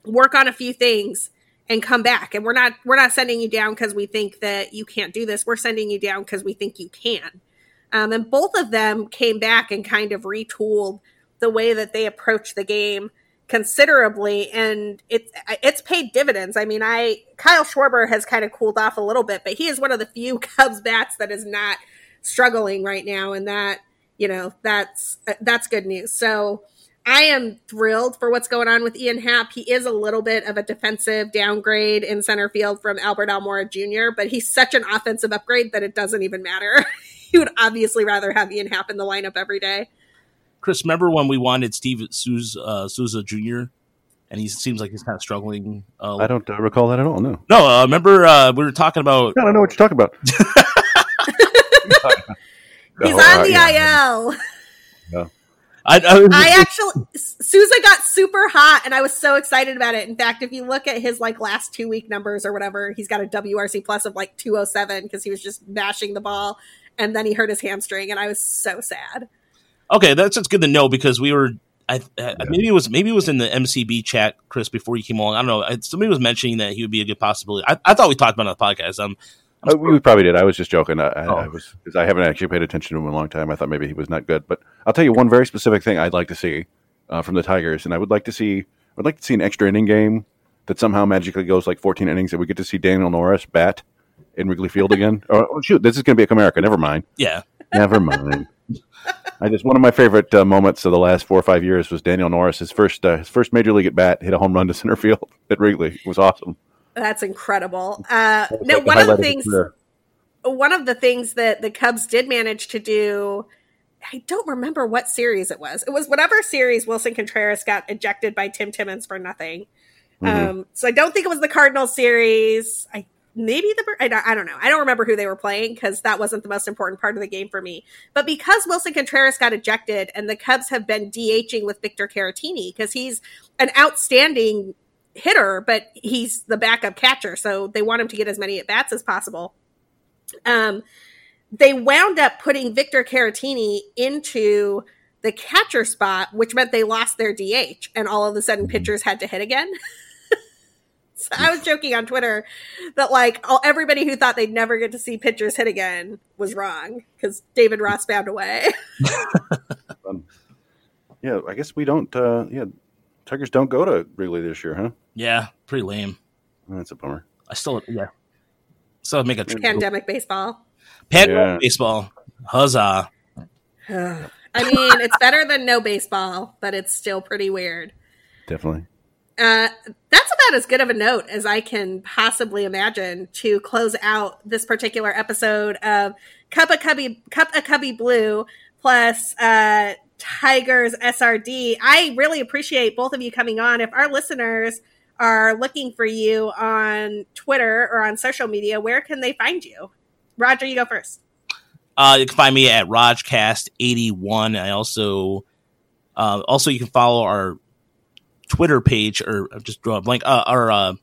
work on a few things and come back. And we're not we're not sending you down because we think that you can't do this. We're sending you down because we think you can. Um, and both of them came back and kind of retooled the way that they approach the game considerably and it's it's paid dividends. I mean, I Kyle Schwarber has kind of cooled off a little bit, but he is one of the few Cubs bats that is not struggling right now and that, you know, that's that's good news. So, I am thrilled for what's going on with Ian Happ. He is a little bit of a defensive downgrade in center field from Albert Almora Jr., but he's such an offensive upgrade that it doesn't even matter. you would obviously rather have Ian Happ in the lineup every day. Chris, remember when we wanted Steve Souza, uh, Souza Jr. and he seems like he's kind of struggling. Uh, I don't uh, recall that at all. No, no. Uh, remember uh, we were talking about? I don't know what you're talking about. he's on the yeah. IL. No. I, I, I, actually Souza got super hot and I was so excited about it. In fact, if you look at his like last two week numbers or whatever, he's got a WRC plus of like 207 because he was just mashing the ball and then he hurt his hamstring and I was so sad. Okay, that's just good to know because we were. I, I yeah. maybe it was maybe it was in the MCB chat, Chris, before you came along. I don't know. Somebody was mentioning that he would be a good possibility. I, I thought we talked about it on the podcast. Um, uh, we probably did. I was just joking. I, oh. I was because I haven't actually paid attention to him in a long time. I thought maybe he was not good, but I'll tell you one very specific thing I'd like to see uh, from the Tigers, and I would like to see I'd like to see an extra inning game that somehow magically goes like 14 innings, and we get to see Daniel Norris bat in Wrigley Field again. oh, oh shoot, this is going to be a Comerica. Never mind. Yeah, never mind. I just one of my favorite uh, moments of the last four or five years was Daniel Norris. His first uh, his first major league at bat hit a home run to center field at Wrigley. It was awesome. That's incredible. Uh, no, like one of the things, one of the things that the Cubs did manage to do. I don't remember what series it was. It was whatever series Willson Contreras got ejected by Tim Timmons for nothing. Mm-hmm. Um, so I don't think it was the Cardinals series. I maybe the I don't, I don't know. I don't remember who they were playing because that wasn't the most important part of the game for me. But because Willson Contreras got ejected and the Cubs have been DHing with Victor Caratini because he's an outstanding hitter, but he's the backup catcher, so they want him to get as many at bats as possible. Um, they wound up putting Victor Caratini into the catcher spot, which meant they lost their DH, and all of a sudden pitchers had to hit again. So I was joking on Twitter that like all, everybody who thought they'd never get to see pitchers hit again was wrong because David Ross found a way. um, yeah, I guess we don't. Uh, yeah, Tigers don't go to Wrigley this year, huh? Yeah, pretty lame. That's a bummer. I still yeah. Still make a pandemic baseball. Pandemic yeah. baseball. Huzzah! I mean, it's better than no baseball, but it's still pretty weird. Definitely. Uh, that's about as good of a note as I can possibly imagine to close out this particular episode of Cup of Cubby Cup of Cubby Blue plus uh, Tigers SRD. I really appreciate both of you coming on. If our listeners are looking for you on Twitter or on social media, where can they find you? Roger, you go first. Uh, you can find me at Rajcast81. I also uh, also you can follow our Twitter page, or just draw a blank, uh, our uh,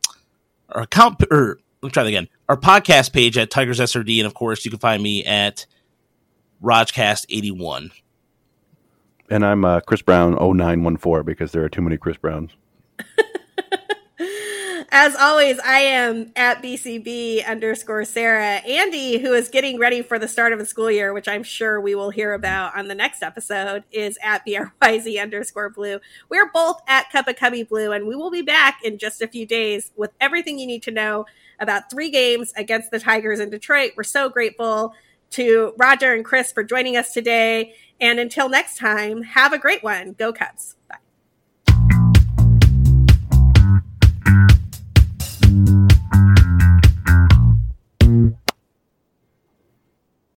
our account, or let me try that again. Our podcast page at Tigers SRD, and of course, you can find me at Rajcast81. And I'm uh, Chris Brown 0914 because there are too many Chris Browns. As always, I am at BCB underscore Sarah. Andi, who is getting ready for the start of the school year, which I'm sure we will hear about on the next episode, is at BRYZ underscore blue. We're both at Cup of Cubby Blue, and we will be back in just a few days with everything you need to know about three games against the Tigers in Detroit. We're so grateful to Roger and Chris for joining us today. And until next time, have a great one. Go Cubs.